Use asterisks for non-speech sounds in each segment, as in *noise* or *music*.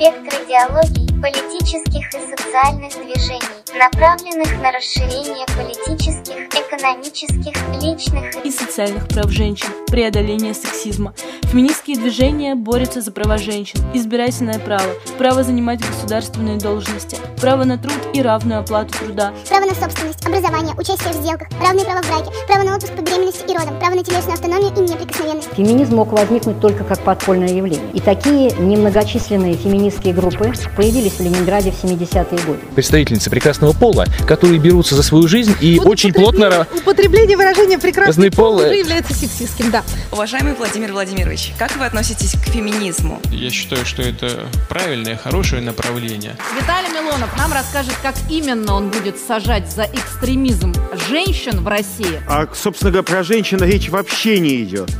спектр идеологий, политических и социальных движений, направленных на расширение политических, экономических, личных и социальных прав женщин, преодоление сексизма. Феминистские движения борются за права женщин, избирательное право, право занимать государственные должности, право на труд и равную оплату труда, право на собственность, образование, участие в сделках, равные права в браке, право на отпуск по беременности и родам, право на телесную автономию и неприкосновенность. Феминизм мог возникнуть только как подпольное явление. И такие немногочисленные феминистские группы появились в Ленинграде в 70-е годы. Представительницы прекрасного пола, которые берутся за свою жизнь и вот очень плотно... Употребление выражения «прекрасный пол» уже является сексистским, да. Уважаемый Владимир Владимирович, как вы относитесь к феминизму? Я считаю, что это правильное, хорошее направление. Виталий Милонов нам расскажет, как именно он будет сажать за экстремизм женщин в России. А, собственно говоря, про женщин речь вообще не идет.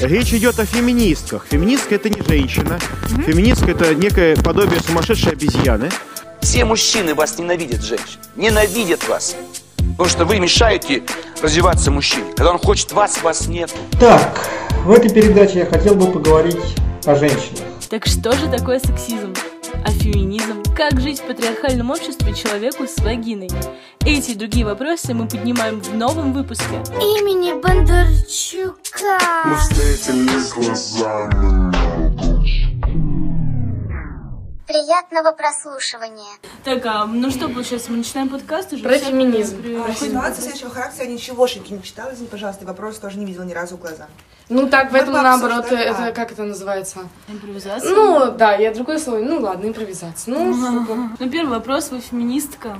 Речь идет о феминистках. Феминистка это не женщина. Mm-hmm. Феминистка это некое подобие сумасшедшей обезьяны. Все мужчины вас ненавидят, женщин. Ненавидят вас. Потому что вы мешаете развиваться мужчине. Когда он хочет вас, вас нет. Так, в этой передаче я хотел бы поговорить о женщинах. Так что же такое сексизм? А феминизм? Как жить в патриархальном обществе человеку с вагиной? Эти и другие вопросы мы поднимаем в новом выпуске. Имени Бондарчука. Мы встретились глазами Приятного прослушивания. Так, а, ну что, получается, мы начинаем подкаст уже? Про феминизм. А, ситуация следующего характера, ничегошеньки не читала, извини, пожалуйста, вопрос тоже не видела ни разу в глаза. Ну так, в этом наоборот, это как это называется? Импровизация? Ну, да, я другое слово, ну ладно, импровизация. Ну, ну первый вопрос, вы феминистка?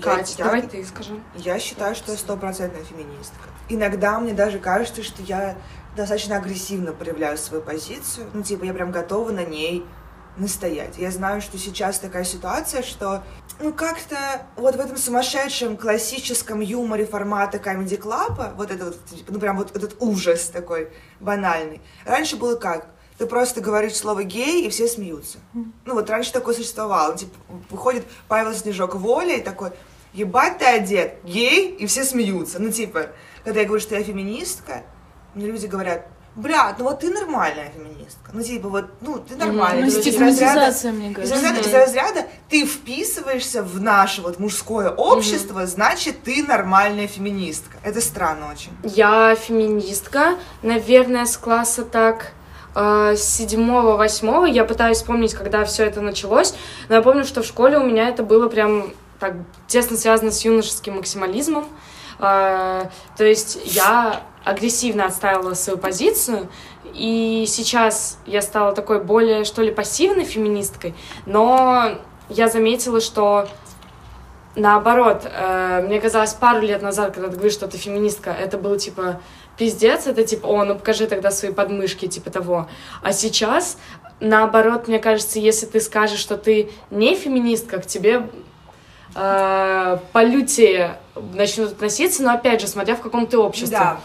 Катя, давай ты скажи. Я считаю, что я стопроцентная феминистка. Иногда мне даже кажется, что я достаточно агрессивно проявляю свою позицию. Ну, типа, я прям готова на ней настоять. Я знаю, что сейчас такая ситуация, что ну как-то вот в этом сумасшедшем классическом юморе формата Comedy Club, вот это вот, типа, ну прям вот этот ужас такой банальный. Раньше было как? Ты просто говоришь слово гей, и все смеются. Ну вот раньше такое существовало. Типа, выходит Павел Снежок воля и такой, ебать ты одет, гей, и все смеются. Ну типа, когда я говорю, что я феминистка, мне люди говорят, бля, ну вот ты нормальная феминистка. Ну, типа, вот, ну, ты нормальная. Ну, стигматизация, мне кажется. Из разряда, из разряда ты вписываешься в наше вот мужское общество, mm-hmm. значит, ты нормальная феминистка. Это странно очень. Я феминистка, наверное, с класса так э, седьмого, восьмого. Я пытаюсь вспомнить, когда все это началось. Но я помню, что в школе у меня это было прям так тесно связано с юношеским максимализмом. Э, то есть я агрессивно отстаивала свою позицию, и сейчас я стала такой более, что ли, пассивной феминисткой, но я заметила, что наоборот, э, мне казалось пару лет назад, когда ты говоришь, что ты феминистка, это было типа пиздец, это типа, о, ну покажи тогда свои подмышки, типа того. А сейчас, наоборот, мне кажется, если ты скажешь, что ты не феминистка, к тебе э, полютие начнут относиться, но опять же, смотря в каком ты обществе. Да.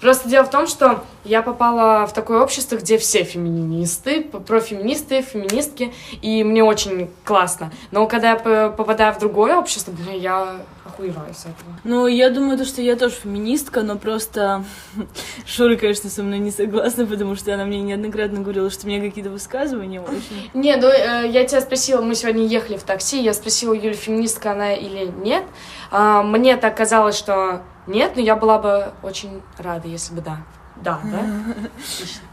Просто дело в том, что я попала в такое общество, где все феминисты, профеминисты, феминистки, и мне очень классно. Но когда я попадаю в другое общество, блин, я охуеваю с этого. Ну, я думаю, то, что я тоже феминистка, но просто *laughs* Шура, конечно, со мной не согласна, потому что она мне неоднократно говорила, что у меня какие-то высказывания очень... Не, ну, э, я тебя спросила, мы сегодня ехали в такси, я спросила Юля, феминистка она или нет. А, мне так казалось, что нет, но я была бы очень рада, если бы да. Да, да?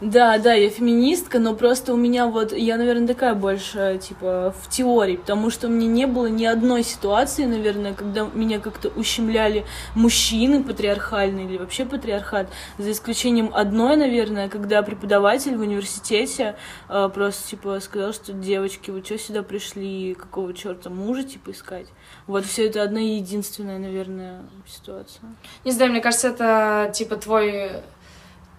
*laughs* Да, да, я феминистка, но просто у меня вот, я, наверное, такая больше, типа, в теории, потому что у меня не было ни одной ситуации, наверное, когда меня как-то ущемляли мужчины патриархальные или вообще патриархат, за исключением одной, наверное, когда преподаватель в университете э, просто, типа, сказал, что девочки, вы что сюда пришли, какого черта мужа, типа, искать? Вот все это одна единственная, наверное, ситуация. Не знаю, мне кажется, это, типа, твой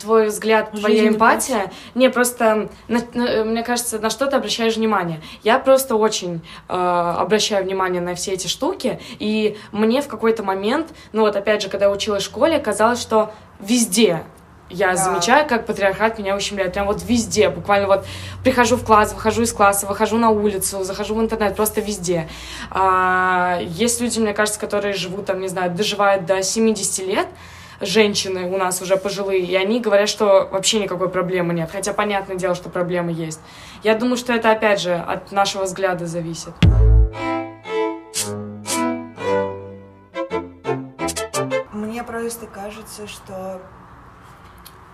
твой взгляд, твоя эмпатия. Не, просто, на, на, мне кажется, на что ты обращаешь внимание. Я просто очень э, обращаю внимание на все эти штуки, и мне в какой-то момент, ну вот опять же, когда я училась в школе, казалось, что везде я да. замечаю, как патриархат меня ущемляет. Прям вот везде. Буквально вот прихожу в класс, выхожу из класса, выхожу на улицу, захожу в интернет, просто везде. А, есть люди, мне кажется, которые живут там, не знаю, доживают до 70 лет, женщины у нас уже пожилые, и они говорят, что вообще никакой проблемы нет. Хотя понятное дело, что проблемы есть. Я думаю, что это опять же от нашего взгляда зависит. Мне просто кажется, что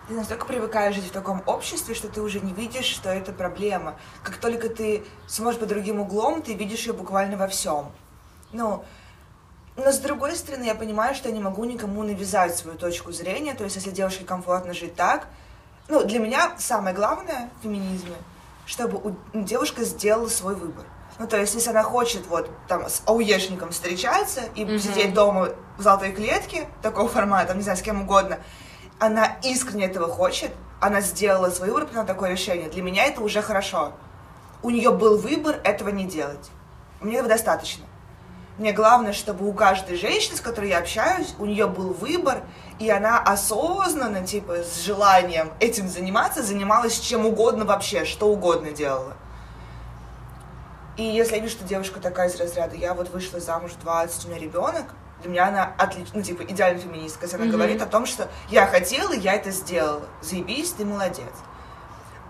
ты настолько привыкаешь жить в таком обществе, что ты уже не видишь, что это проблема. Как только ты смотришь под другим углом, ты видишь ее буквально во всем. Ну, но с другой стороны, я понимаю, что я не могу никому навязать свою точку зрения. То есть, если девушке комфортно жить так, ну, для меня самое главное в феминизме, чтобы у, девушка сделала свой выбор. Ну, то есть, если она хочет вот там с ауешником встречаться и mm-hmm. сидеть дома в золотой клетке такого формата, не знаю, с кем угодно, она искренне этого хочет, она сделала свой выбор, приняла такое решение. Для меня это уже хорошо. У нее был выбор этого не делать. Мне этого достаточно. Мне главное, чтобы у каждой женщины, с которой я общаюсь, у нее был выбор, и она осознанно, типа, с желанием этим заниматься, занималась чем угодно вообще, что угодно делала. И если я вижу, что девушка такая из разряда, я вот вышла замуж в 20, у меня ребенок, для меня она отлично, ну, типа, идеальная феминистка. Если она mm-hmm. говорит о том, что я хотела, я это сделала. Заебись, ты молодец.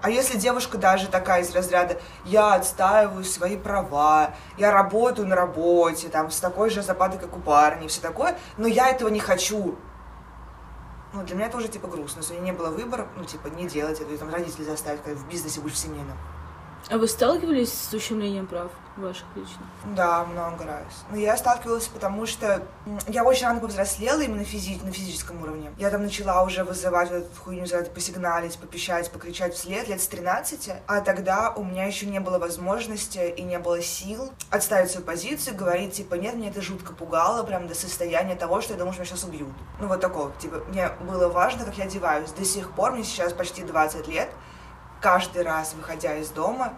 А если девушка даже такая из разряда, я отстаиваю свои права, я работаю на работе, там, с такой же зарплатой, как у парня, все такое, но я этого не хочу. Ну, для меня это уже, типа, грустно. Если у меня не было выбора, ну, типа, не делать это, и там родители заставить, когда в бизнесе будешь в семейном. А вы сталкивались с ущемлением прав ваших лично? Да, много раз. Но я сталкивалась, потому что я очень рано повзрослела именно физи- на физическом уровне. Я там начала уже вызывать вот эту хуйню, за посигналить, попищать, покричать вслед лет с 13, а тогда у меня еще не было возможности и не было сил отставить свою позицию, говорить, типа, нет, мне это жутко пугало, прям до состояния того, что я думаю, что меня сейчас убьют. Ну, вот такого, типа, мне было важно, как я одеваюсь. До сих пор, мне сейчас почти 20 лет, каждый раз, выходя из дома,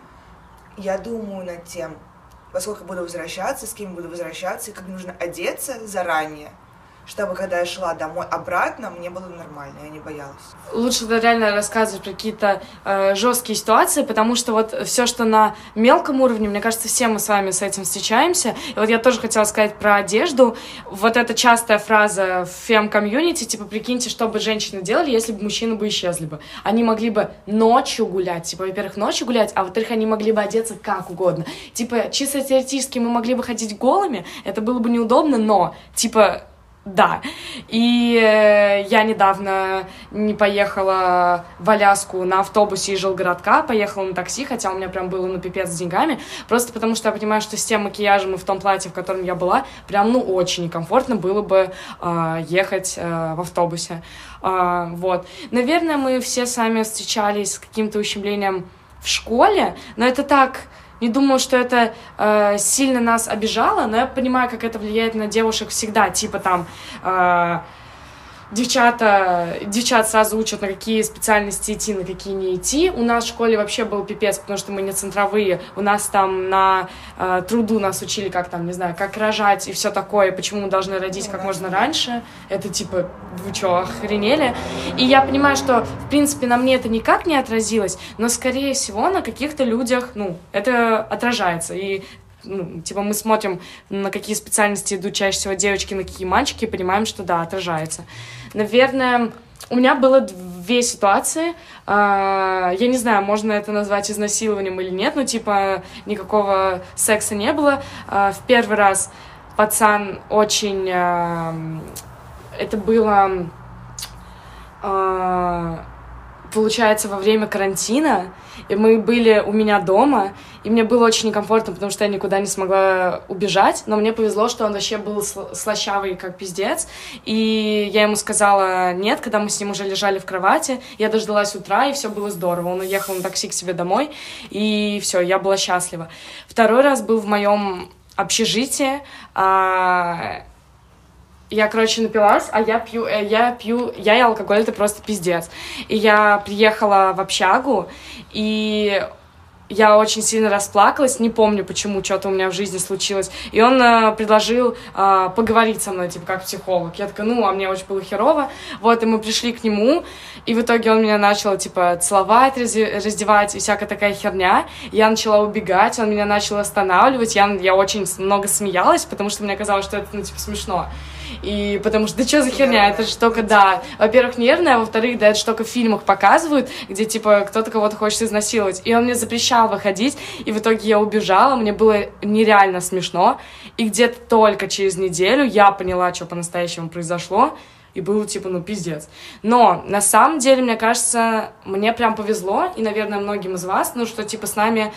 я думаю над тем, во сколько буду возвращаться, с кем буду возвращаться, и как нужно одеться заранее – чтобы когда я шла домой обратно, мне было нормально, я не боялась. Лучше реально рассказывать про какие-то э, жесткие ситуации, потому что вот все, что на мелком уровне, мне кажется, все мы с вами с этим встречаемся. И вот я тоже хотела сказать про одежду. Вот эта частая фраза в фем-комьюнити, типа, прикиньте, что бы женщины делали, если бы мужчины бы исчезли бы. Они могли бы ночью гулять, типа, во-первых, ночью гулять, а во-вторых, они могли бы одеться как угодно. Типа, чисто теоретически мы могли бы ходить голыми, это было бы неудобно, но, типа, да. И э, я недавно не поехала в Аляску на автобусе из Жилгородка, поехала на такси, хотя у меня прям было на пипец с деньгами, просто потому что я понимаю, что с тем макияжем и в том платье, в котором я была, прям, ну, очень некомфортно было бы э, ехать э, в автобусе. Э, вот. Наверное, мы все сами встречались с каким-то ущемлением в школе, но это так не думаю, что это э, сильно нас обижало, но я понимаю, как это влияет на девушек всегда, типа там... Э, девчата, девчат сразу учат, на какие специальности идти, на какие не идти. У нас в школе вообще был пипец, потому что мы не центровые. У нас там на э, труду нас учили, как там, не знаю, как рожать и все такое, почему мы должны родить как можно раньше. Это типа, вы что, охренели? И я понимаю, что, в принципе, на мне это никак не отразилось, но, скорее всего, на каких-то людях, ну, это отражается. И ну, типа мы смотрим, на какие специальности идут чаще всего девочки, на какие мальчики, и понимаем, что да, отражается. Наверное, у меня было две ситуации. А, я не знаю, можно это назвать изнасилованием или нет, но типа никакого секса не было. А, в первый раз пацан очень... А, это было получается, во время карантина, и мы были у меня дома, и мне было очень некомфортно, потому что я никуда не смогла убежать, но мне повезло, что он вообще был слащавый, как пиздец, и я ему сказала нет, когда мы с ним уже лежали в кровати, я дождалась утра, и все было здорово, он уехал на такси к себе домой, и все, я была счастлива. Второй раз был в моем общежитии, а, я, короче, напилась, а я пью, э, я пью, я и алкоголь это просто пиздец. И я приехала в общагу, и я очень сильно расплакалась, не помню, почему что-то у меня в жизни случилось. И он э, предложил э, поговорить со мной, типа, как психолог. Я такая, ну, а мне очень было херово. Вот, и мы пришли к нему, и в итоге он меня начал, типа, целовать, раздевать и всякая такая херня. Я начала убегать, он меня начал останавливать, я, я очень много смеялась, потому что мне казалось, что это, ну, типа, смешно. И потому что, да что за херня, это же только, да, во-первых, нервная, а во-вторых, да, это только в фильмах показывают, где, типа, кто-то кого-то хочет изнасиловать. И он мне запрещал выходить, и в итоге я убежала, мне было нереально смешно. И где-то только через неделю я поняла, что по-настоящему произошло, и было типа, ну, пиздец. Но, на самом деле, мне кажется, мне прям повезло, и, наверное, многим из вас, ну, что, типа, с нами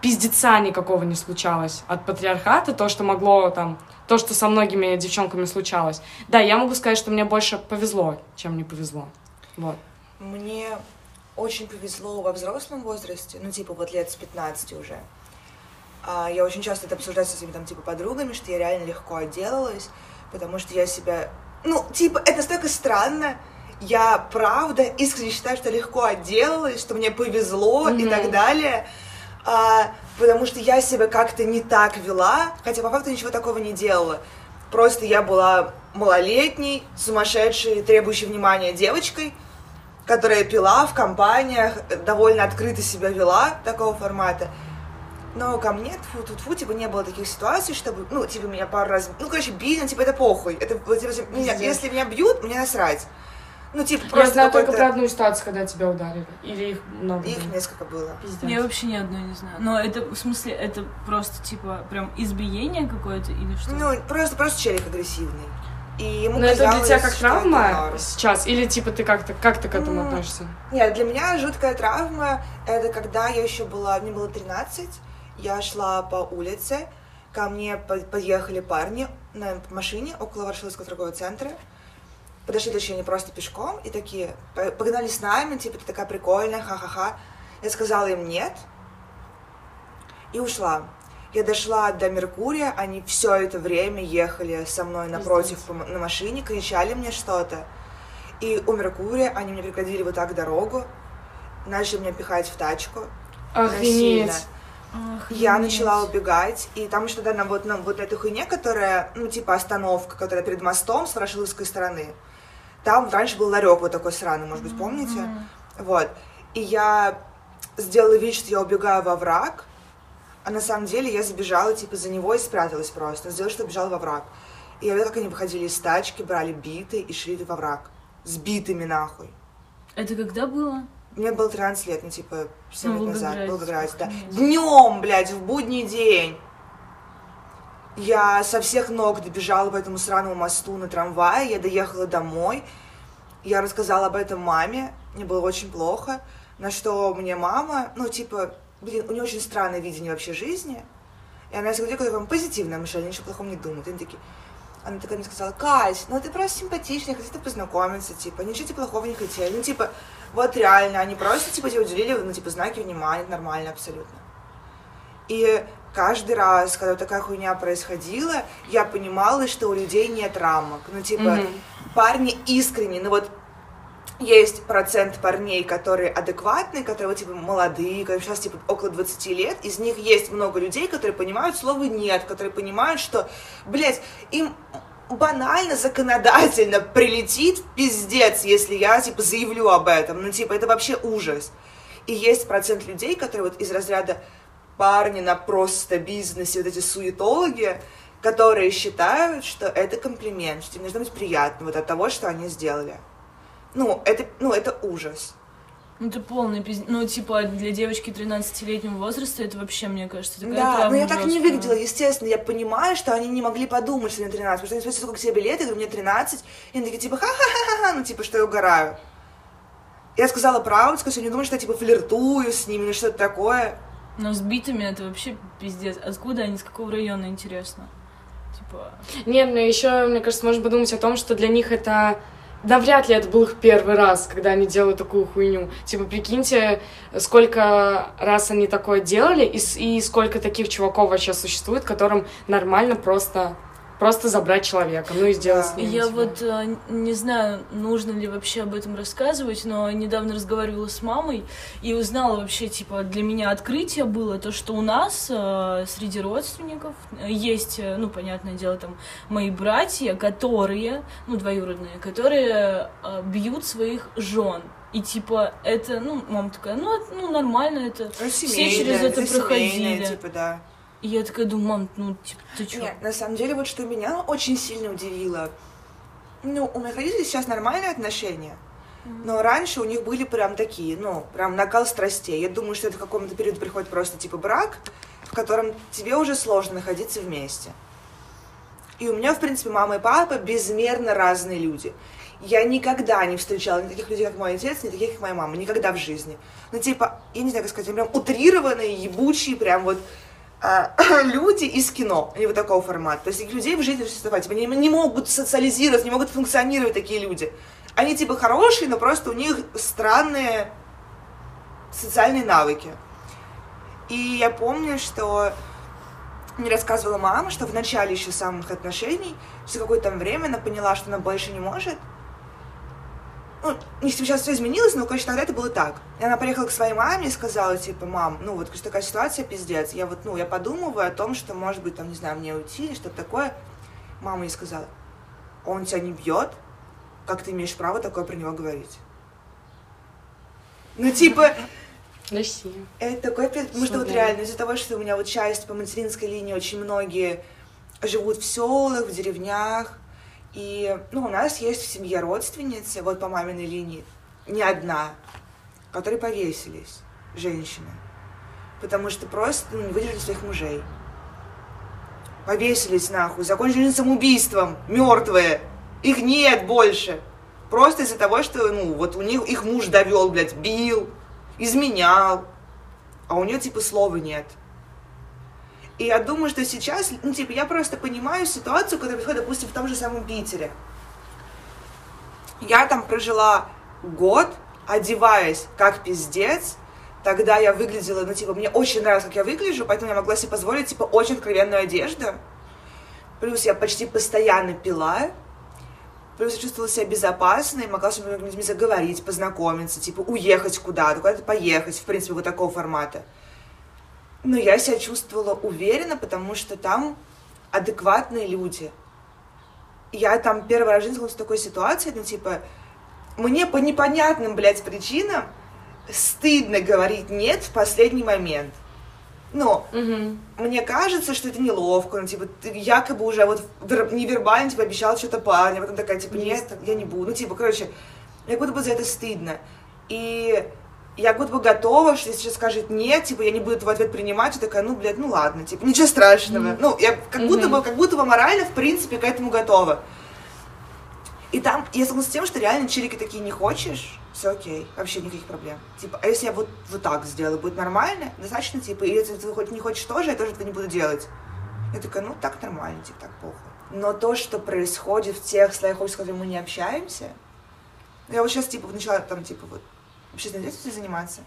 пиздеца никакого не случалось от патриархата, то, что могло там, то, что со многими девчонками случалось. Да, я могу сказать, что мне больше повезло, чем не повезло. Вот. Мне очень повезло во взрослом возрасте, ну, типа, вот лет с 15 уже. А, я очень часто это обсуждаю со своими, там, типа, подругами, что я реально легко отделалась, потому что я себя... Ну, типа, это настолько странно, я правда искренне считаю, что легко отделалась, что мне повезло mm-hmm. и так далее а, потому что я себя как-то не так вела, хотя по факту ничего такого не делала. Просто я была малолетней, сумасшедшей, требующей внимания девочкой, которая пила в компаниях, довольно открыто себя вела такого формата. Но ко мне, тьфу, тут фу, типа, не было таких ситуаций, чтобы, ну, типа, меня пару раз, ну, короче, били, ну, типа, это похуй. Это, типа, меня, если меня бьют, мне насрать. Ну, типа, просто Я знаю только про одну ситуацию, когда тебя ударили. Или их много Их было? несколько было. Пиздец. Я вообще ни одной не знаю. Но это, в смысле, это просто, типа, прям избиение какое-то или что? Ну, просто, просто челик агрессивный. И ему Но это для тебя как травма сейчас? Или, типа, ты как-то как ты к этому mm. относишься? Нет, для меня жуткая травма — это когда я еще была, мне было 13, я шла по улице, ко мне подъехали парни на машине около Ворошиловского торгового центра, подошли, точнее, не просто пешком, и такие, погнали с нами, типа, ты такая прикольная, ха-ха-ха. Я сказала им нет, и ушла. Я дошла до Меркурия, они все это время ехали со мной напротив на машине, кричали мне что-то. И у Меркурия они мне преградили вот так дорогу, начали меня пихать в тачку. Охренеть. Охренеть. Я начала убегать, и там что то на вот, на вот этой хуйне, которая, ну, типа остановка, которая перед мостом с Ворошиловской стороны, там раньше был ларек вот такой сраный, может быть, помните? Mm-hmm. Вот. И я сделала вид, что я убегаю во враг, а на самом деле я забежала, типа, за него и спряталась просто. Сделала, что бежала во враг. И я видела, как они выходили из тачки, брали биты и шли во враг. С битыми нахуй. Это когда было? Мне было 13 лет, ну, типа, 7 ну, лет назад. Волгограде, да. Днем, блядь, в будний день. Я со всех ног добежала по этому сраному мосту на трамвае, я доехала домой, я рассказала об этом маме, мне было очень плохо, на что мне мама, ну, типа, блин, у нее очень странное видение вообще жизни, и она сказала, какое вам позитивное мышление, ничего плохого не думает. Они такие, она такая мне сказала, Кать, ну ты просто симпатичная, хотите познакомиться, типа, ничего тебе плохого не хотели. Ну, типа, вот реально, они просто, типа, тебе уделили, ну, типа, знаки внимания, нормально абсолютно. И каждый раз, когда такая хуйня происходила, я понимала, что у людей нет рамок. Ну, типа, mm-hmm. парни искренне, ну вот есть процент парней, которые адекватные, которые вот, типа, молодые, которые сейчас, типа, около 20 лет, из них есть много людей, которые понимают слово «нет», которые понимают, что, блядь, им банально, законодательно прилетит пиздец, если я, типа, заявлю об этом. Ну, типа, это вообще ужас. И есть процент людей, которые вот из разряда парни на просто бизнесе, вот эти суетологи, которые считают, что это комплимент, что им должно быть приятно вот от того, что они сделали. Ну, это, ну, это ужас. Ну, это полный пиздец. Ну, типа, для девочки 13-летнего возраста это вообще, мне кажется, такая Да, но я так не выглядела, естественно. Я понимаю, что они не могли подумать, что мне 13, потому что они спросили, сколько тебе лет, я говорю, мне 13. И они такие, типа, ха-ха-ха-ха, ну, типа, что я угораю. Я сказала правду, сказала, что не думаю, что я, типа, флиртую с ними или что-то такое. Но с битами это вообще пиздец. Откуда они, с какого района, интересно? Типа... Нет, но еще, мне кажется, можно подумать о том, что для них это навряд ли это был их первый раз, когда они делают такую хуйню. Типа, прикиньте, сколько раз они такое делали, и, и сколько таких чуваков вообще существует, которым нормально просто просто забрать человека, ну и сделать с ним. Я типа. вот э, не знаю, нужно ли вообще об этом рассказывать, но недавно разговаривала с мамой и узнала вообще, типа, для меня открытие было то, что у нас э, среди родственников есть, э, ну, понятное дело, там, мои братья, которые, ну, двоюродные, которые бьют своих жен. И типа это, ну, мама такая, ну, ну нормально, это ну, все через это, это проходили. Типа, да. И я такая думаю, мам, ну, типа, ты чё? Нет, на самом деле, вот что меня очень сильно удивило. Ну, у моих родителей сейчас нормальные отношения. Но раньше у них были прям такие, ну, прям накал страстей. Я думаю, что это в каком-то периоде приходит просто типа брак, в котором тебе уже сложно находиться вместе. И у меня, в принципе, мама и папа безмерно разные люди. Я никогда не встречала ни таких людей, как мой отец, ни таких, как моя мама. Никогда в жизни. Ну, типа, я не знаю, как сказать, они прям утрированные, ебучие, прям вот *clears throat* люди из кино. Они вот такого формата. То есть людей в жизни существовать. Они не могут социализировать, не могут функционировать такие люди. Они типа хорошие, но просто у них странные социальные навыки. И я помню, что мне рассказывала мама, что в начале еще самых отношений, через какое-то время она поняла, что она больше не может. Ну, не сейчас все изменилось, но, конечно, тогда это было так. И она приехала к своей маме и сказала, типа, мам, ну вот такая ситуация, пиздец. Я вот, ну, я подумываю о том, что, может быть, там, не знаю, мне уйти или что-то такое. Мама ей сказала, он тебя не бьет, как ты имеешь право такое про него говорить? Ну, типа, Россия. это такой Потому что вот реально из-за того, что у меня вот часть по материнской линии очень многие живут в селах, в деревнях. И, ну, у нас есть в семье родственницы, вот по маминой линии, не одна, которые повесились, женщины. Потому что просто ну, не выдержали своих мужей. Повесились нахуй, закончили самоубийством, мертвые. Их нет больше. Просто из-за того, что, ну, вот у них их муж довел, блядь, бил, изменял, а у нее, типа, слова нет. И я думаю, что сейчас, ну, типа, я просто понимаю ситуацию, которая происходит, допустим, в том же самом Питере. Я там прожила год, одеваясь как пиздец, тогда я выглядела, ну, типа, мне очень нравилось, как я выгляжу, поэтому я могла себе позволить, типа, очень откровенную одежду. Плюс я почти постоянно пила, Плюс я чувствовала себя безопасно и могла с людьми заговорить, познакомиться, типа уехать куда-то, куда-то поехать, в принципе, вот такого формата. Но я себя чувствовала уверенно, потому что там адекватные люди. Я там первый раз в такой ситуацией, ну, типа, мне по непонятным, блядь, причинам стыдно говорить «нет» в последний момент. Но мне кажется, что это неловко, ну, типа, ты якобы уже вот вер- невербально, типа, обещал что-то парня, а потом такая, типа, нет, я не буду. Ну, типа, короче, как будто бы за это стыдно. И я будто бы готова, что если сейчас скажет нет, типа, я не буду в ответ принимать, и такая, ну, блядь, ну ладно, типа, ничего страшного. Мгм. Ну, я как будто бы, как будто бы морально, в принципе, к этому готова. И там я согласна с тем, что реально чирики такие не хочешь, все окей, вообще никаких проблем. Типа, а если я вот, вот так сделаю, будет нормально? Достаточно, типа, и если ты хоть не хочешь тоже, я тоже это не буду делать. Я такая, ну так нормально, типа, так плохо. Но то, что происходит в тех слоях общества, с которыми мы не общаемся, я вот сейчас, типа, начала там, типа, вот, общественной деятельностью заниматься.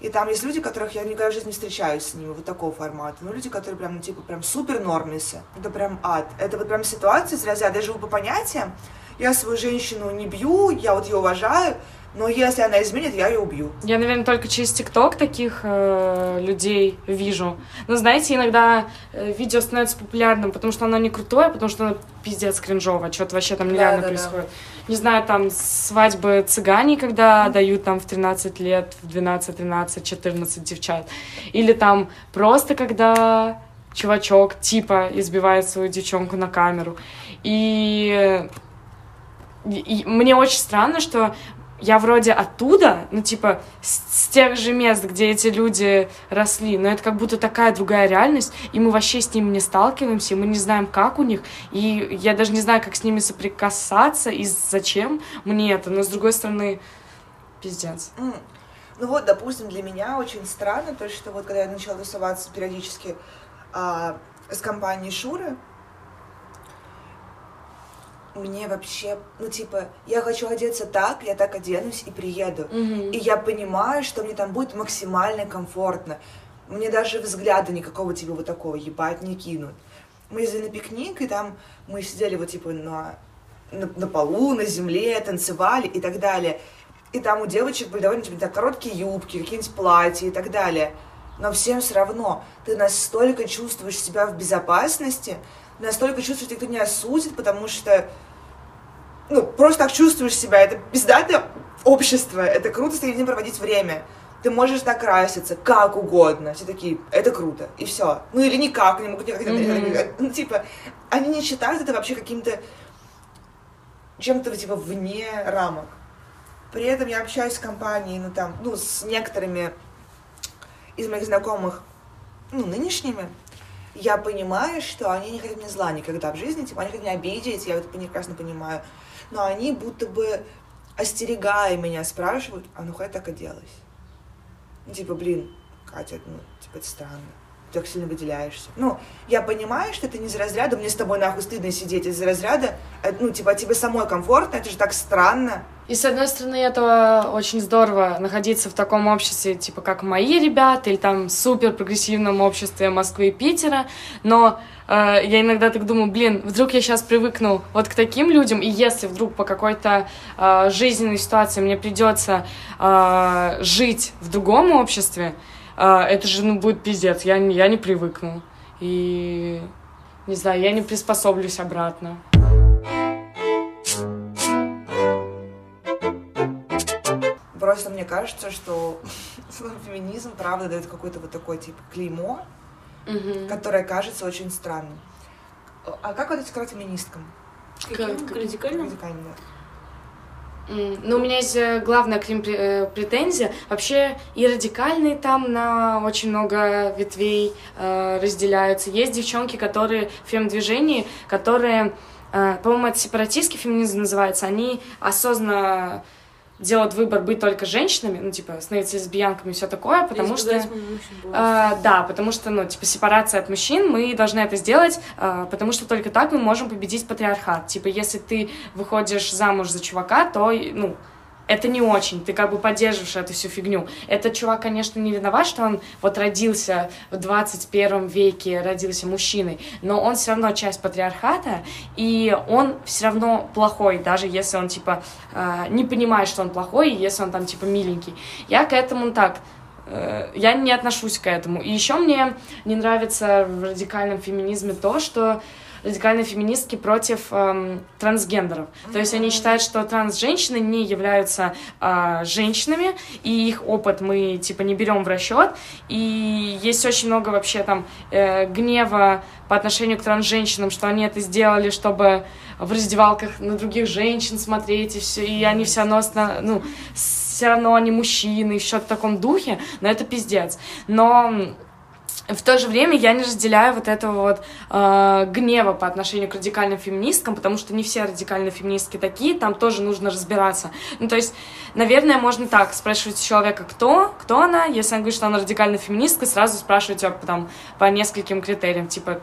И там есть люди, которых я никогда в жизни не встречаюсь с ними, вот такого формата. Ну, люди, которые прям, ну, типа, прям супер нормисы. Это прям ад. Это вот прям ситуация, из разряда, я живу по понятиям, я свою женщину не бью, я вот ее уважаю, но если она изменит, я ее убью. Я, наверное, только через ТикТок таких э, людей вижу. Но, знаете, иногда э, видео становится популярным, потому что оно не крутое, потому что оно пиздец кринжово, что-то вообще там нереально Да-да-да. происходит. Не знаю, там свадьбы цыгане, когда дают там в 13 лет, в 12, 13, 14 девчат. Или там просто когда чувачок типа избивает свою девчонку на камеру. И и мне очень странно, что я вроде оттуда, ну, типа, с, с тех же мест, где эти люди росли, но это как будто такая другая реальность, и мы вообще с ними не сталкиваемся, и мы не знаем, как у них, и я даже не знаю, как с ними соприкасаться, и зачем мне это, но, с другой стороны, пиздец. М. Ну вот, допустим, для меня очень странно то, что вот когда я начала тусоваться периодически а, с компанией Шуры, мне вообще, ну типа, я хочу одеться так, я так оденусь и приеду. Мгм. И я понимаю, что мне там будет максимально комфортно. Мне даже взгляда никакого типа вот такого ебать не кинут. Мы ездили на пикник, и там мы сидели вот типа на, на, на полу, на земле, танцевали и так далее. И там у девочек были довольно типа, так, короткие юбки, какие-нибудь платья и так далее. Но всем все равно. Ты настолько чувствуешь себя в безопасности, настолько чувствуешь, что никто не осудит, потому что ну, просто так чувствуешь себя. Это пиздатое общество. Это круто с этим проводить время. ты можешь накраситься как угодно. Все такие, это круто, и все. Ну или никак, не могут никак. Мгм. Ну, типа, они не считают это вообще каким-то чем-то типа вне рамок. При этом я общаюсь с компанией, ну там, ну, с некоторыми из моих знакомых, ну, нынешними, я понимаю, что они не хотят мне зла никогда в жизни, типа, они хотят меня обидеть, я это прекрасно понимаю, но они будто бы, остерегая меня, спрашивают, а ну хоть так оделась? Ну, типа, блин, Катя, ну, типа, это странно. Так сильно выделяешься. Ну, я понимаю, что это не из разряда, мне с тобой нахуй стыдно сидеть, из разряда, э, ну, типа, тебе самой комфортно, это же так странно. И с одной стороны, это очень здорово находиться в таком обществе, типа как мои ребята, или там супер прогрессивном обществе Москвы и Питера, но э, я иногда так думаю, блин, вдруг я сейчас привыкну вот к таким людям, и если вдруг по какой-то э, жизненной ситуации мне придется э, жить в другом обществе, э, это же ну, будет пиздец, я, не- я не привыкну. И не знаю, я не приспособлюсь обратно. Просто мне кажется, что *laughs* феминизм, правда, дает какой-то вот такой, типа, клеймо, которое кажется очень странным. А как вот сказать феминисткам? Каким? К радикальным? Радикальным, да. Ну, у меня есть э, главная к ним э, претензия. Вообще и радикальные там на очень много ветвей э, разделяются. Есть девчонки, которые в фем-движении, которые, по-моему, это сепаратистский феминизм называется, они осознанно делают выбор быть только женщинами, ну, типа, становиться лесбиянками и все такое, потому что... А, да, потому что, ну, типа, сепарация от мужчин, мы должны это сделать, а, потому что только так мы можем победить патриархат. Типа, если ты выходишь замуж за чувака, то, ну, это не очень, ты как бы поддерживаешь эту всю фигню. Этот чувак, конечно, не виноват, что он вот родился в 21 веке, родился мужчиной, но он все равно часть патриархата, и он все равно плохой, даже если он, типа, а, не понимает, что он плохой, если он там, типа, миленький. Я к этому так, э, я не отношусь к этому. И еще мне не нравится в радикальном феминизме то, что радикальные феминистки против эм, трансгендеров. То есть они считают, что транс-женщины не являются а, женщинами, и их опыт мы типа не берем в расчет. И есть очень много вообще там э, гнева по отношению к трans-женщинам, что они это сделали, чтобы в раздевалках на других женщин смотреть, и все, и они все равно, ну, все равно они мужчины, и все в таком духе, но это пиздец. Но в то же время я не разделяю вот этого вот э, гнева по отношению к радикальным феминисткам, потому что не все радикальные феминистки такие, там тоже нужно разбираться. Ну, то есть, наверное, можно так спрашивать человека, кто, кто она, если она говорит, что она радикальная феминистка, сразу спрашивать её там по нескольким критериям, типа,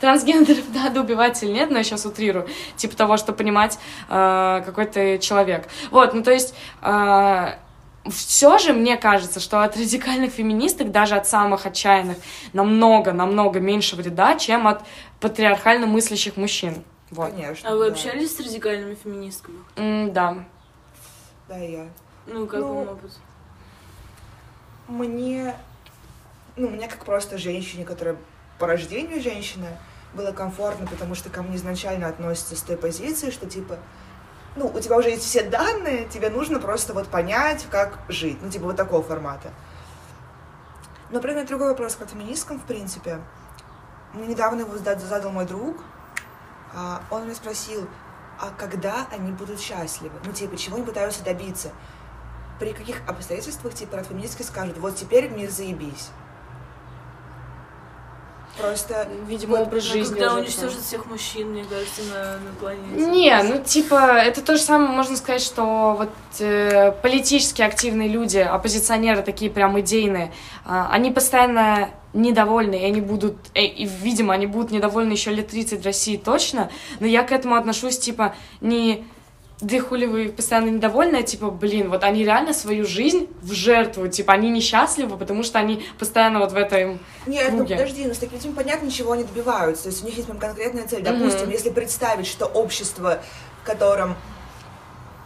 трансгендеров надо *laughs* убивать или нет, но я сейчас утрирую, типа того, что понимать, э, какой ты человек. Вот, ну то есть все же мне кажется, что от радикальных феминисток, даже от самых отчаянных, намного-намного меньше вреда, чем от патриархально мыслящих мужчин. Вот. Конечно. А вы да. общались с радикальными феминистками? М, да. Да, и я. Ну, как Ну, вам опыт? Мне, ну, мне как просто женщине, которая по рождению женщина, было комфортно, потому что ко мне изначально относятся с той позиции, что типа, ну, у тебя уже есть все данные, тебе нужно просто вот понять, как жить. Ну, типа вот такого формата. Но при этом другой вопрос к феминисткам, в принципе. Мне недавно его зада- задал мой друг. А, Он меня спросил, а когда они будут счастливы? Ну, типа, чего они пытаются добиться? При каких обстоятельствах, типа, феминистки скажут, вот теперь мне заебись. Просто... Видимо, образ Ну, жизни Когда уничтожат всех мужчин, мне кажется, на, на планете. Не, ну типа, это то же самое, можно сказать, что вот э, политически активные люди, оппозиционеры такие прям идейные, а, они постоянно недовольны, и они будут, э, и, видимо, они будут недовольны еще лет 30 в России точно, но я к этому отношусь, типа, не да хули вы постоянно недовольны, типа, блин, вот они реально свою жизнь в жертву, типа, они несчастливы, потому что они постоянно вот в этом Нет, ну круге. подожди, ну с таким людьми понятно, чего они добиваются. То есть у них есть прям конкретная цель. Допустим, если представить, что общество, в котором,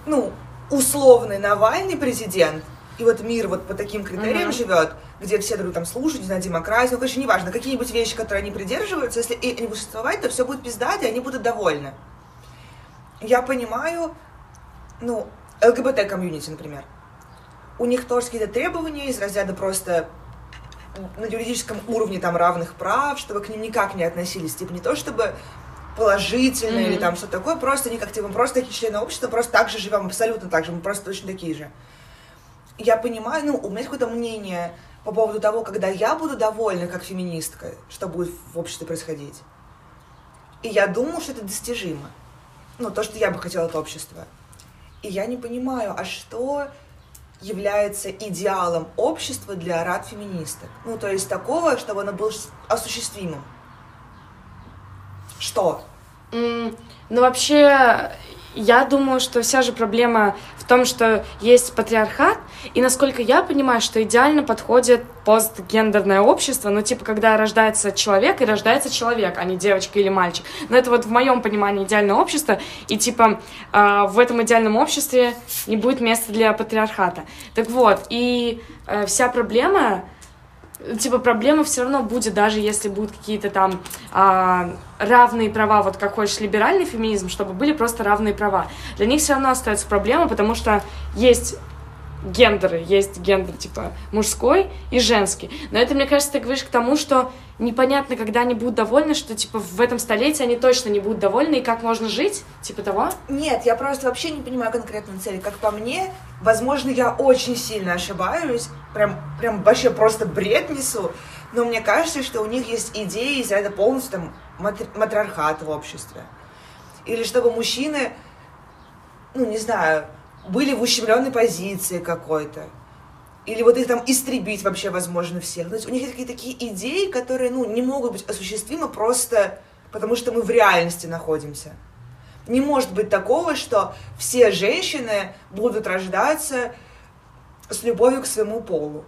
ну, условный Навальный президент, и вот мир вот по таким критериям Мгм. живет, где все друг там слушают, не знаю, демократию, ну, короче, неважно, какие-нибудь вещи, которые они придерживаются, если они будут существовать, то все будет пиздать, и они будут довольны. Я понимаю, ну, ЛГБТ-комьюнити, например. у них тоже какие-то требования из разряда просто на юридическом уровне там равных прав, чтобы к ним никак не относились. Типа не то чтобы положительно mm-hmm. или там что-то такое, просто не как типа, мы просто такие члены общества, просто так же живем, абсолютно так же, мы просто точно такие же. Я понимаю, ну, у меня есть какое-то мнение по поводу того, когда я буду довольна как феминистка, что будет в обществе происходить. И я думаю, что это достижимо. Ну, то, что я бы хотела от общества. И я не понимаю, а что является идеалом общества для рад феминисток? Ну, то есть такого, чтобы оно было осуществимым. Что? Mm, ну, вообще, я думаю, что вся же проблема в том, что есть патриархат, и насколько я понимаю, что идеально подходит постгендерное общество, ну, типа, когда рождается человек и рождается человек, а не девочка или мальчик. Но это вот в моем понимании идеальное общество, и, типа, э, в этом идеальном обществе не будет места для патриархата. Так вот, и э, вся проблема типа проблема все равно будет, даже если будут какие-то там а, равные права, вот как хочешь либеральный феминизм, чтобы были просто равные права. Для них все равно остается проблема, потому что есть гендеры, есть гендер типа мужской и женский. Но это, мне кажется, ты говоришь к тому, что непонятно, когда они будут довольны, что типа в этом столетии они точно не будут довольны, и как можно жить, типа того? Нет, я просто вообще не понимаю конкретной цели. Как по мне, возможно, я очень сильно ошибаюсь, прям, прям вообще просто бред несу, но мне кажется, что у них есть идеи из ряда полностью там матри- в обществе. Или чтобы мужчины, ну, не знаю, были в ущемленной позиции какой-то. Или вот их там истребить вообще возможно всех. То есть у них есть какие-то такие идеи, которые, ну, не могут быть осуществимы просто потому, что мы в реальности находимся. Не может быть такого, что все женщины будут рождаться с любовью к своему полу.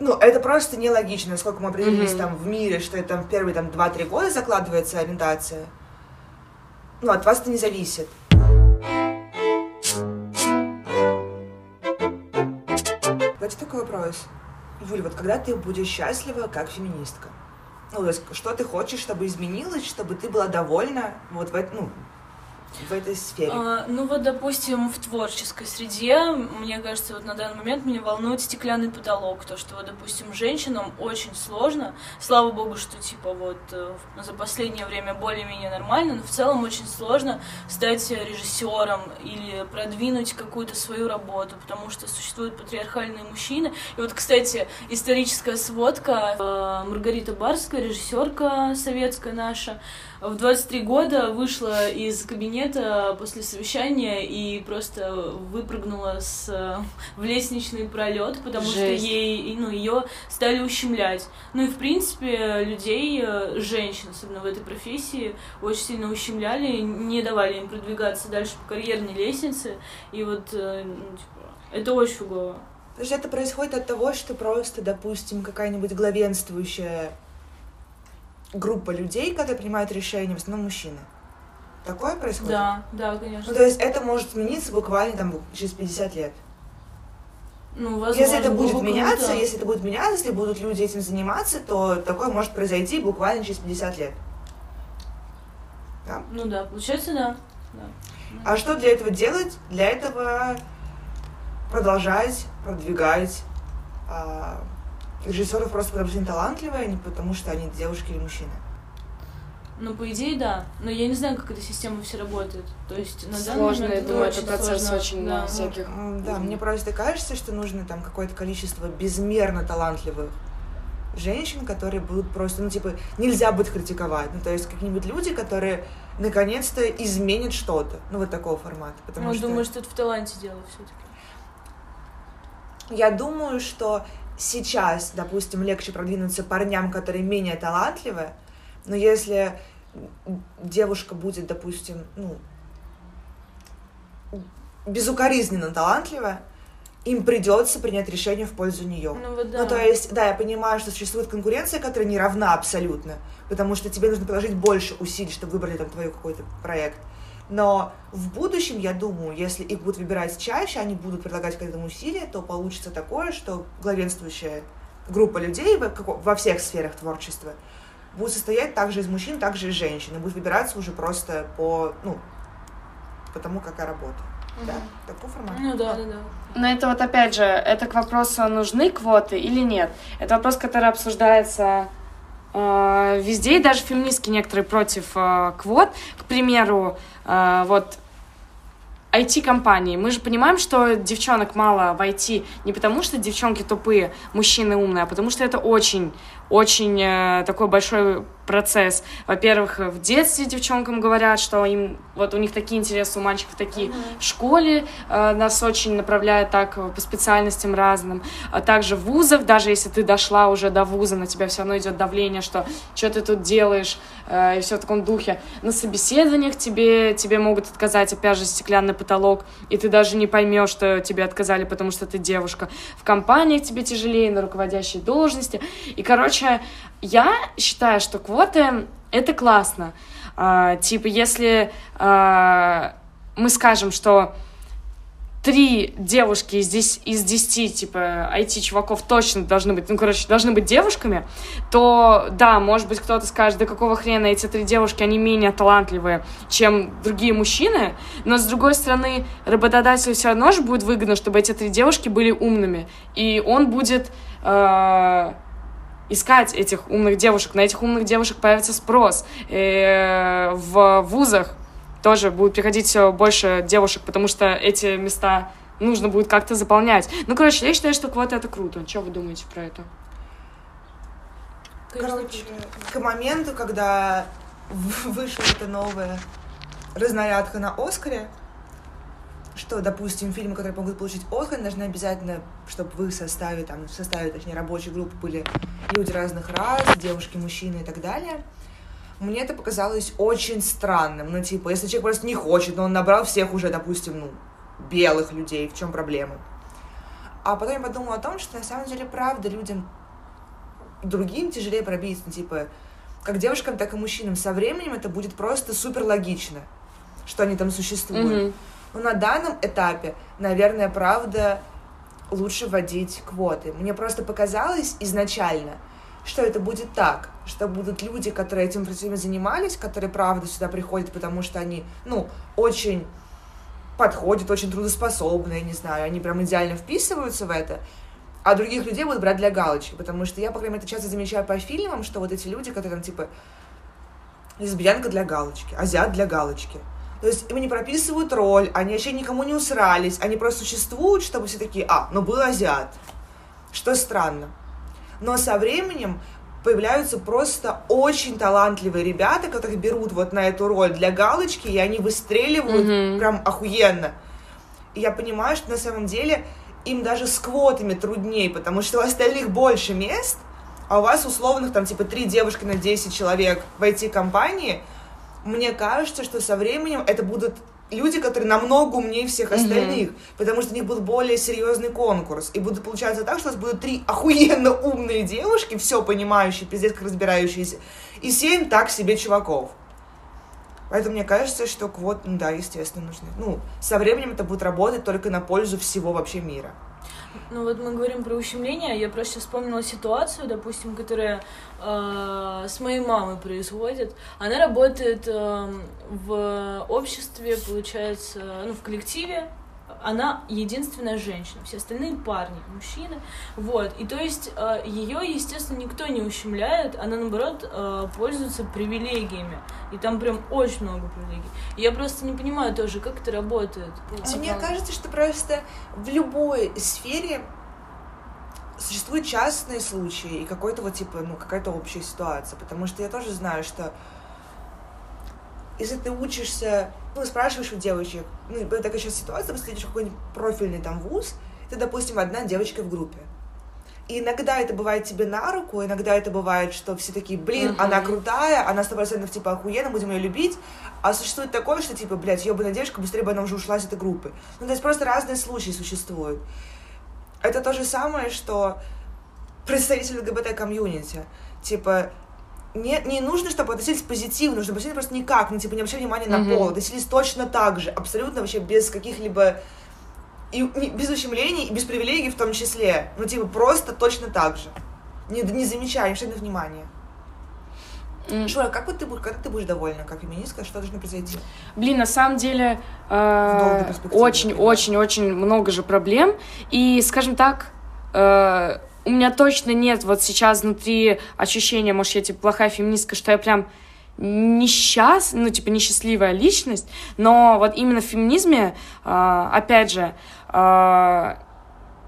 Ну, это просто нелогично, насколько мы определились mm-hmm. там в мире, что это там первые там 2-3 года закладывается ориентация. Ну, от вас это не зависит. Давайте такой вопрос. Юль, вот когда ты будешь счастлива как феминистка? Ну, то есть, что ты хочешь, чтобы изменилось, чтобы ты была довольна вот в, ну, в этой сфере? А, ну вот, допустим, в творческой среде, мне кажется, вот на данный момент меня волнует стеклянный потолок, то, что, вот, допустим, женщинам очень сложно, слава богу, что, типа, вот, э, за последнее время более-менее нормально, но в целом очень сложно стать режиссером или продвинуть какую-то свою работу, потому что существуют патриархальные мужчины. И вот, кстати, историческая сводка, э, Маргарита Барская, режиссерка советская наша, в 23 года вышла из кабинета после совещания и просто выпрыгнула с, в лестничный пролет, потому Жесть. что ей, ну, ее стали ущемлять. Ну и, в принципе, людей, э, женщин, особенно в этой профессии, очень сильно ущемляли, не давали им продвигаться дальше по карьерной лестнице. И вот, э, ну, типа, это очень фигово. То есть это происходит от того, что просто, допустим, какая-нибудь главенствующая группа людей, которые принимают решения, в основном мужчины. Такое происходит? Да, да, конечно. Ну, то есть это может измениться буквально там через 50 лет. Ну, возможно, если это будет меняться, да. если это будет меняться, если будут люди этим заниматься, то такое может произойти буквально через 50 лет. Да? Ну да, получается, да. да. А что для этого делать? Для этого продолжать, продвигать режиссеров просто потому что они талантливые, а не потому что они девушки или мужчины. Ну, по идее, да. Но я не знаю, как эта система все работает. То есть на сложно, данный я думаю, это процесс сложно. очень да. всяких. Да, мне просто кажется, что нужно там какое-то количество безмерно талантливых женщин, которые будут просто, ну, типа, нельзя будет критиковать. Ну, то есть какие-нибудь люди, которые наконец-то изменят что-то. Ну, вот такого формата. Потому ну, что... думаю, что это в таланте дело все-таки. Я думаю, что сейчас, допустим, легче продвинуться парням, которые менее талантливые, но если девушка будет, допустим, ну, безукоризненно талантливая, им придется принять решение в пользу нее. Ну, вот да. ну, то есть, да, я понимаю, что существует конкуренция, которая не равна абсолютно, потому что тебе нужно приложить больше усилий, чтобы выбрать там твой какой-то проект. Но в будущем, я думаю, если их будут выбирать чаще, они будут предлагать к этому усилия, то получится такое, что главенствующая группа людей во всех сферах творчества будет состоять также из мужчин, также из женщин. И будет выбираться уже просто по, ну, по тому, какая работа. Да, такой формат. Ну да, да, да. Но это вот опять же, это к вопросу, нужны квоты или нет. Это вопрос, который обсуждается э, везде, и даже феминистки некоторые против э, квот. К примеру, э, вот IT-компании. Мы же понимаем, что девчонок мало в IT не потому, что девчонки тупые, мужчины умные, а потому что это очень, очень э, такой большой процесс. Во-первых, в детстве девчонкам говорят, что им вот у них такие интересы, у мальчиков такие. Mm-hmm. В школе э, нас очень направляют так по специальностям разным. А также в вузах, даже если ты дошла уже до вуза, на тебя все равно идет давление, что что ты тут делаешь, э, и все в таком духе. На собеседованиях тебе, тебе могут отказать, опять же, стеклянный потолок, и ты даже не поймешь, что тебе отказали, потому что ты девушка. В компаниях тебе тяжелее, на руководящей должности. И, короче, я считаю, что квоты — это классно. А, типа, если а, мы скажем, что три девушки из, дес- из десяти, типа, IT-чуваков точно должны быть, ну, короче, должны быть девушками, то, да, может быть, кто-то скажет, да какого хрена эти три девушки, они менее талантливые, чем другие мужчины, но, с другой стороны, работодателю все равно же будет выгодно, чтобы эти три девушки были умными, и он будет... Э- искать этих умных девушек. На этих умных девушек появится спрос. И э, в вузах тоже будет приходить все больше девушек, потому что эти места нужно будет как-то заполнять. Ну, короче, я считаю, что квота это круто. Что вы думаете про это? Короче, к моменту, когда вышла эта новая разнарядка на Оскаре, что, допустим, фильмы, которые могут получить Оскар, должны обязательно, чтобы в их составе, там, в составе, точнее, рабочей группы были люди разных рас, девушки, мужчины и так далее. Мне это показалось очень странным. Ну, типа, если человек просто не хочет, но он набрал всех уже, допустим, ну, белых людей, в чем проблема? А потом я подумала о том, что на самом деле, правда, людям другим тяжелее пробиться, ну, типа, как девушкам, так и мужчинам. Со временем это будет просто супер логично, что они там существуют. Mm-hmm. Но на данном этапе, наверное, правда, лучше вводить квоты. Мне просто показалось изначально, что это будет так, что будут люди, которые этим этим занимались, которые правда сюда приходят, потому что они, ну, очень подходят, очень трудоспособные, не знаю, они прям идеально вписываются в это, а других людей будут брать для галочки, потому что я, по крайней мере, это часто замечаю по фильмам, что вот эти люди, которые там, типа, лесбиянка для галочки, азиат для галочки – то есть им не прописывают роль, они вообще никому не усрались, они просто существуют, чтобы все такие, а, ну был азиат. Что странно. Но со временем появляются просто очень талантливые ребята, которых берут вот на эту роль для галочки, и они выстреливают mm-hmm. прям охуенно. И я понимаю, что на самом деле им даже с квотами труднее, потому что у остальных больше мест, а у вас условных там типа три девушки на 10 человек в IT-компании – мне кажется, что со временем это будут люди, которые намного умнее всех остальных, mm-hmm. потому что у них был более серьезный конкурс. И будет получаться так, что у нас будут три *laughs* охуенно умные девушки, все понимающие, пиздец как разбирающиеся, и семь так себе чуваков. Поэтому мне кажется, что квот, ну да, естественно, нужны. Ну, со временем это будет работать только на пользу всего вообще мира. Ну вот мы говорим про ущемление, я просто вспомнила ситуацию, допустим, которая э, с моей мамой происходит. Она работает э, в обществе, получается, ну в коллективе, она единственная женщина, все остальные парни, мужчины, вот, и то есть э, ее, естественно, никто не ущемляет, она, наоборот, э, пользуется привилегиями, и там прям очень много привилегий. я просто не понимаю тоже, как это работает. Типа... Мне кажется, что просто в любой сфере существуют частные случаи и какой-то вот, типа, ну, какая-то общая ситуация, потому что я тоже знаю, что если ты учишься, ну, спрашиваешь у девочек, ну, такая сейчас ситуация, если идешь какой-нибудь профильный там вуз, ты, допустим, одна девочка в группе. И иногда это бывает тебе на руку, иногда это бывает, что все такие, блин, uh-huh. она крутая, она сто процентов типа охуенно, будем ее любить. А существует такое, что типа, блядь, ебаная девушка, быстрее бы она уже ушла из этой группы. Ну, то есть просто разные случаи существуют. Это то же самое, что представитель ЛГБТ-комьюнити. Типа, не, не нужно, чтобы относились позитивно, нужно относились просто никак, ну, типа, не обращали внимания на mm-hmm. пол, относились точно так же, абсолютно вообще без каких-либо и без ущемлений, и без привилегий в том числе. Ну, типа, просто точно так же. Не, не замечая, не внимания. Шура, как вот ты будешь, когда ты будешь довольна как феминистка, что должно произойти? Блин, на самом деле очень-очень-очень много же проблем. И, скажем так, э, у меня точно нет вот сейчас внутри ощущения, может, я типа плохая феминистка, что я прям несчаст, ну, типа, несчастливая личность, но вот именно в феминизме, э, опять же, э,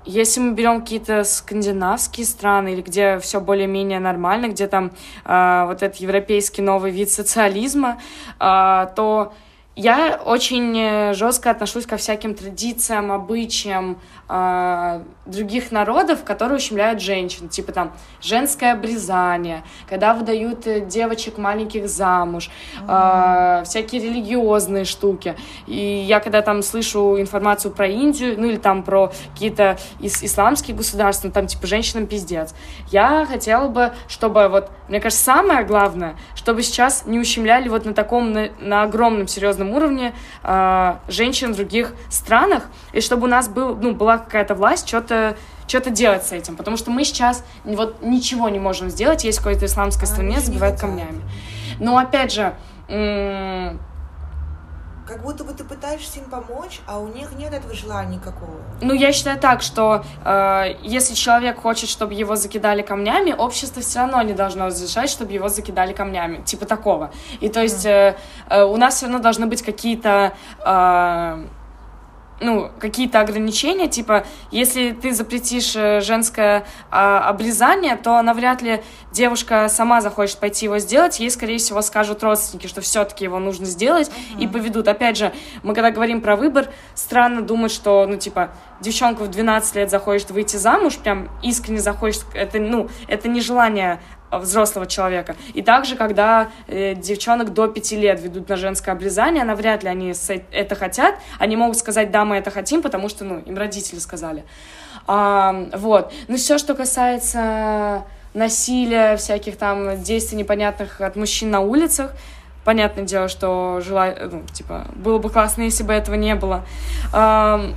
если мы берем какие-то скандинавские страны, или где все более-менее нормально, где там э, вот этот европейский новый вид социализма, то я очень э, жестко отношусь ко всяким традициям, обычаям э, других народов, которые ущемляют женщин. Типа там женское обрезание, когда выдают э, девочек маленьких замуж, э, всякие религиозные штуки. И я когда там слышу информацию про Индию, ну или там про какие-то ис- исламские государства, там типа женщинам пиздец. Я хотела бы, чтобы вот, мне кажется, самое главное, чтобы сейчас не ущемляли вот на таком, на, на огромном серьезном уровне э, женщин в других странах, и чтобы у нас был, ну, была какая-то власть что-то что-то делать с этим, потому что мы сейчас вот ничего не можем сделать, есть какой-то исламской стране, забивают камнями. Но опять же, Как будто бы ты пытаешься им помочь, а у них нет этого желания никакого. Ну, я считаю так, что э, если человек хочет, чтобы его закидали камнями, общество все равно не должно разрешать, чтобы его закидали камнями. Типа такого. И то есть э, э, у нас все равно должны быть какие-то... Э, ну, какие-то ограничения, типа, если ты запретишь э, женское а, обрезание, то навряд ли девушка сама захочет пойти его сделать, ей, скорее всего, скажут родственники, что все-таки его нужно сделать, uh-huh. и поведут. Опять же, мы когда говорим про выбор, странно думать, что, ну, типа, девчонка в 12 лет захочет выйти замуж, прям искренне захочет, это, ну, это не желание взрослого человека. И также, когда э, девчонок до пяти лет ведут на женское обрезание, навряд ли они это хотят. Они могут сказать, да, мы это хотим, потому что, ну, им родители сказали. А, вот. Но все, что касается насилия, всяких там действий непонятных от мужчин на улицах, понятное дело, что желаю, ну, типа, было бы классно, если бы этого не было. А,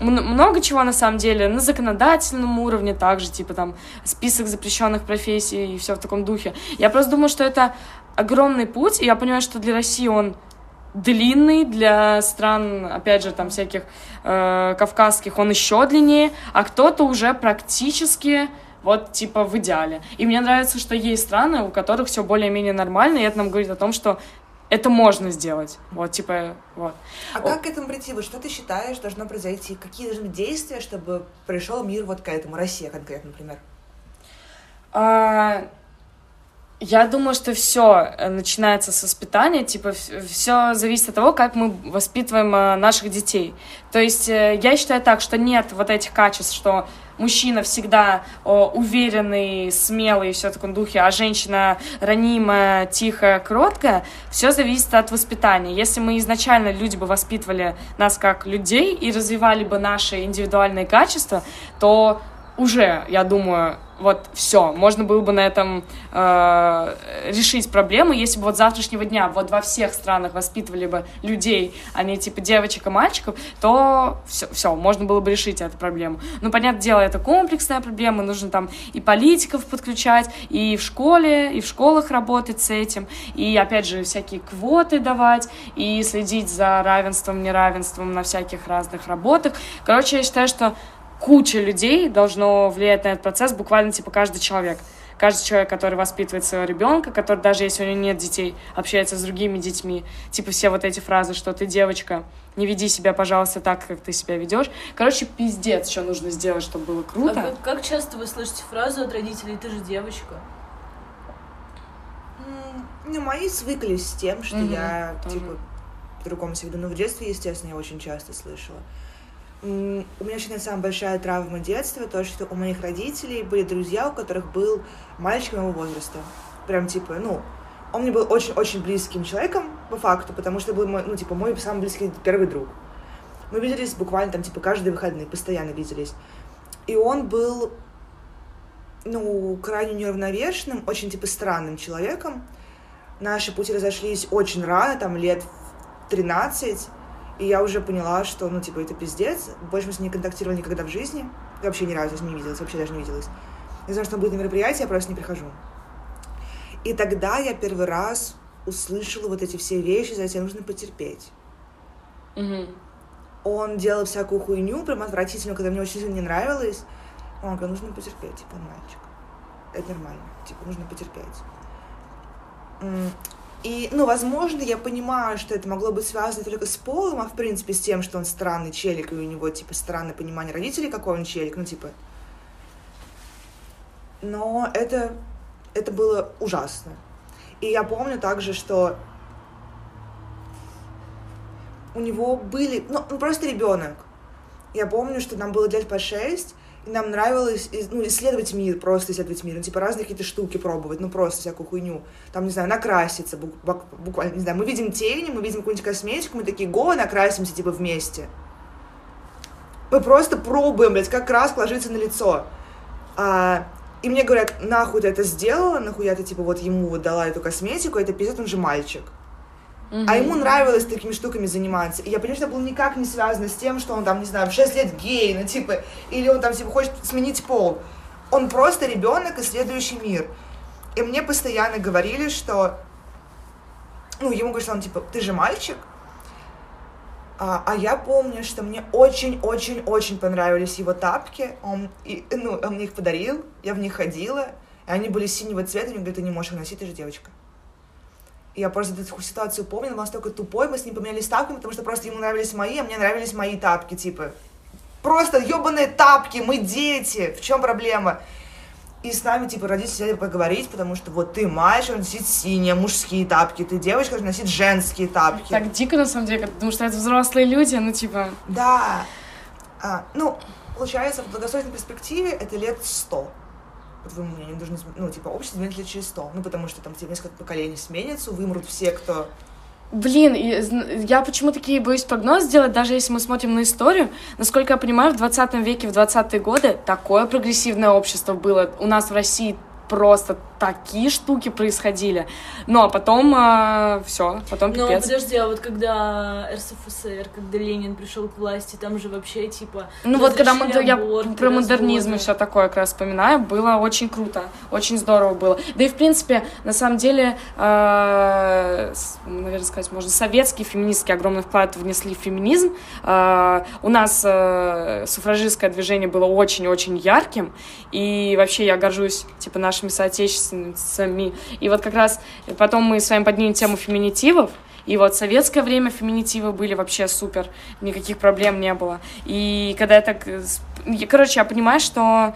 много чего на самом деле на законодательном уровне также, типа там список запрещенных профессий и все в таком духе. Я просто думаю, что это огромный путь, и я понимаю, что для России он длинный, для стран, опять же, там всяких э, кавказских он еще длиннее, а кто-то уже практически вот типа в идеале. И мне нравится, что есть страны, у которых все более-менее нормально, и это нам говорит о том, что это можно сделать. Вот, типа, вот. А как к этому прийти? Вот что ты считаешь должно произойти? Какие должны быть действия, чтобы пришел мир вот к этому? Россия конкретно, например. А, я думаю, что все э, начинается с воспитания, типа все зависит от того, как мы воспитываем э, наших детей. То есть э, я считаю так, что нет вот этих качеств, что мужчина всегда о, уверенный, смелый и все в таком духе, а женщина ранимая, тихая, кроткая, все зависит от воспитания. Если мы изначально люди бы воспитывали нас как людей и развивали бы наши индивидуальные качества, то уже, я думаю, вот все, можно было бы на этом э, решить проблему, если бы вот завтрашнего дня вот во всех странах воспитывали бы людей, а не типа девочек и мальчиков, то все, все, можно было бы решить эту проблему. Ну, понятное дело, это комплексная проблема, нужно там и политиков подключать, и в школе, и в школах работать с этим, и опять же всякие квоты давать, и следить за равенством, неравенством на всяких разных работах. Короче, я считаю, что куча людей должно влиять на этот процесс, буквально типа каждый человек. Каждый человек, который воспитывает своего ребенка, который даже если у него нет детей, общается с другими детьми. Типа все вот эти фразы, что ты девочка, не веди себя, пожалуйста, так, как ты себя ведешь. Короче, пиздец, что нужно сделать, чтобы было круто. А как, как часто вы слышите фразу от родителей «ты же девочка»? Ну, мои свыклись с тем, что mm-hmm, я, тоже. типа, по-другому себя веду. Но в детстве, естественно, я очень часто слышала. У меня очень самая большая травма детства, то, что у моих родителей были друзья, у которых был мальчик моего возраста. Прям типа, ну, он мне был очень-очень близким человеком, по факту, потому что был мой, ну, типа, мой самый близкий первый друг. Мы виделись буквально там, типа, каждые выходные, постоянно виделись. И он был, ну, крайне неравновешенным, очень, типа, странным человеком. Наши пути разошлись очень рано, там, лет в 13, и я уже поняла, что, ну, типа, это пиздец. Больше мы с ней не контактировали никогда в жизни. вообще ни разу с ней не виделась, вообще даже не виделась. Я знаю, что он будет на мероприятии, я просто не прихожу. И тогда я первый раз услышала вот эти все вещи, за это нужно потерпеть. Он делал всякую хуйню, прям отвратительную, когда мне очень сильно не нравилось. Он говорит, нужно потерпеть, типа, мальчик. Это нормально, типа, нужно потерпеть. И, ну, возможно, я понимаю, что это могло быть связано только с полом, а в принципе с тем, что он странный челик, и у него, типа, странное понимание родителей, какой он челик, ну, типа. Но это, это было ужасно. И я помню также, что у него были, ну, он просто ребенок. Я помню, что нам было лет по шесть, нам нравилось ну, исследовать мир, просто исследовать мир, ну, типа разные какие-то штуки пробовать, ну, просто всякую хуйню. Там, не знаю, накраситься, буквально, не знаю, мы видим тени, мы видим какую-нибудь косметику, мы такие, го, накрасимся, типа, вместе. Мы просто пробуем, блядь, как краск ложится на лицо. А, и мне говорят, нахуй ты это сделала, нахуя ты, типа, вот ему вот дала эту косметику, это пиздец, он же мальчик. А ему нравилось такими штуками заниматься. И я понимаю, что это было никак не связано с тем, что он там, не знаю, в 6 лет гей, ну, типа, или он там, типа, хочет сменить пол. Он просто ребенок, исследующий мир. И мне постоянно говорили, что, ну, ему говорят, что он, типа, ты же мальчик. А, а я помню, что мне очень-очень-очень понравились его тапки. Он, и, ну, он мне их подарил, я в них ходила. И они были синего цвета, и он говорит, ты не можешь их носить, ты же девочка. Я просто эту ситуацию помню, он настолько тупой, мы с ним поменялись тапками, потому что просто ему нравились мои, а мне нравились мои тапки, типа. Просто ебаные тапки, мы дети, в чем проблема? И с нами, типа, родители сели поговорить, потому что вот ты мальчик, он носит синие мужские тапки, ты девочка, он носит женские тапки. Так дико, на самом деле, потому что это взрослые люди, ну, типа... Да. А, ну, получается, в долгосрочной перспективе это лет сто. По твоему мнению, должны, ну, типа, общество изменится лет через сто. Ну, потому что там типа, несколько поколений сменится, вымрут все, кто... Блин, я почему такие боюсь прогноз сделать, даже если мы смотрим на историю. Насколько я понимаю, в 20 веке, в 20-е годы такое прогрессивное общество было. У нас в России просто такие штуки происходили. Ну, а потом все, потом Но пипец. подожди, а вот когда РСФСР, когда Ленин пришел к власти, там же вообще типа. Ну вот когда разрешили я про модернизм и все такое как раз вспоминаю, было очень круто, очень здорово было. Да и в принципе, на самом деле, э, с- наверное сказать можно, советские феминистки огромный вклад внесли в феминизм. Э, у нас э, суфражистское движение было очень-очень ярким, и вообще я горжусь типа нашими соотечественницами. И вот как раз потом мы с вами поднимем тему феминитивов, и вот в советское время феминитивы были вообще супер, никаких проблем не было. И когда я так... э, я- Короче, я понимаю, что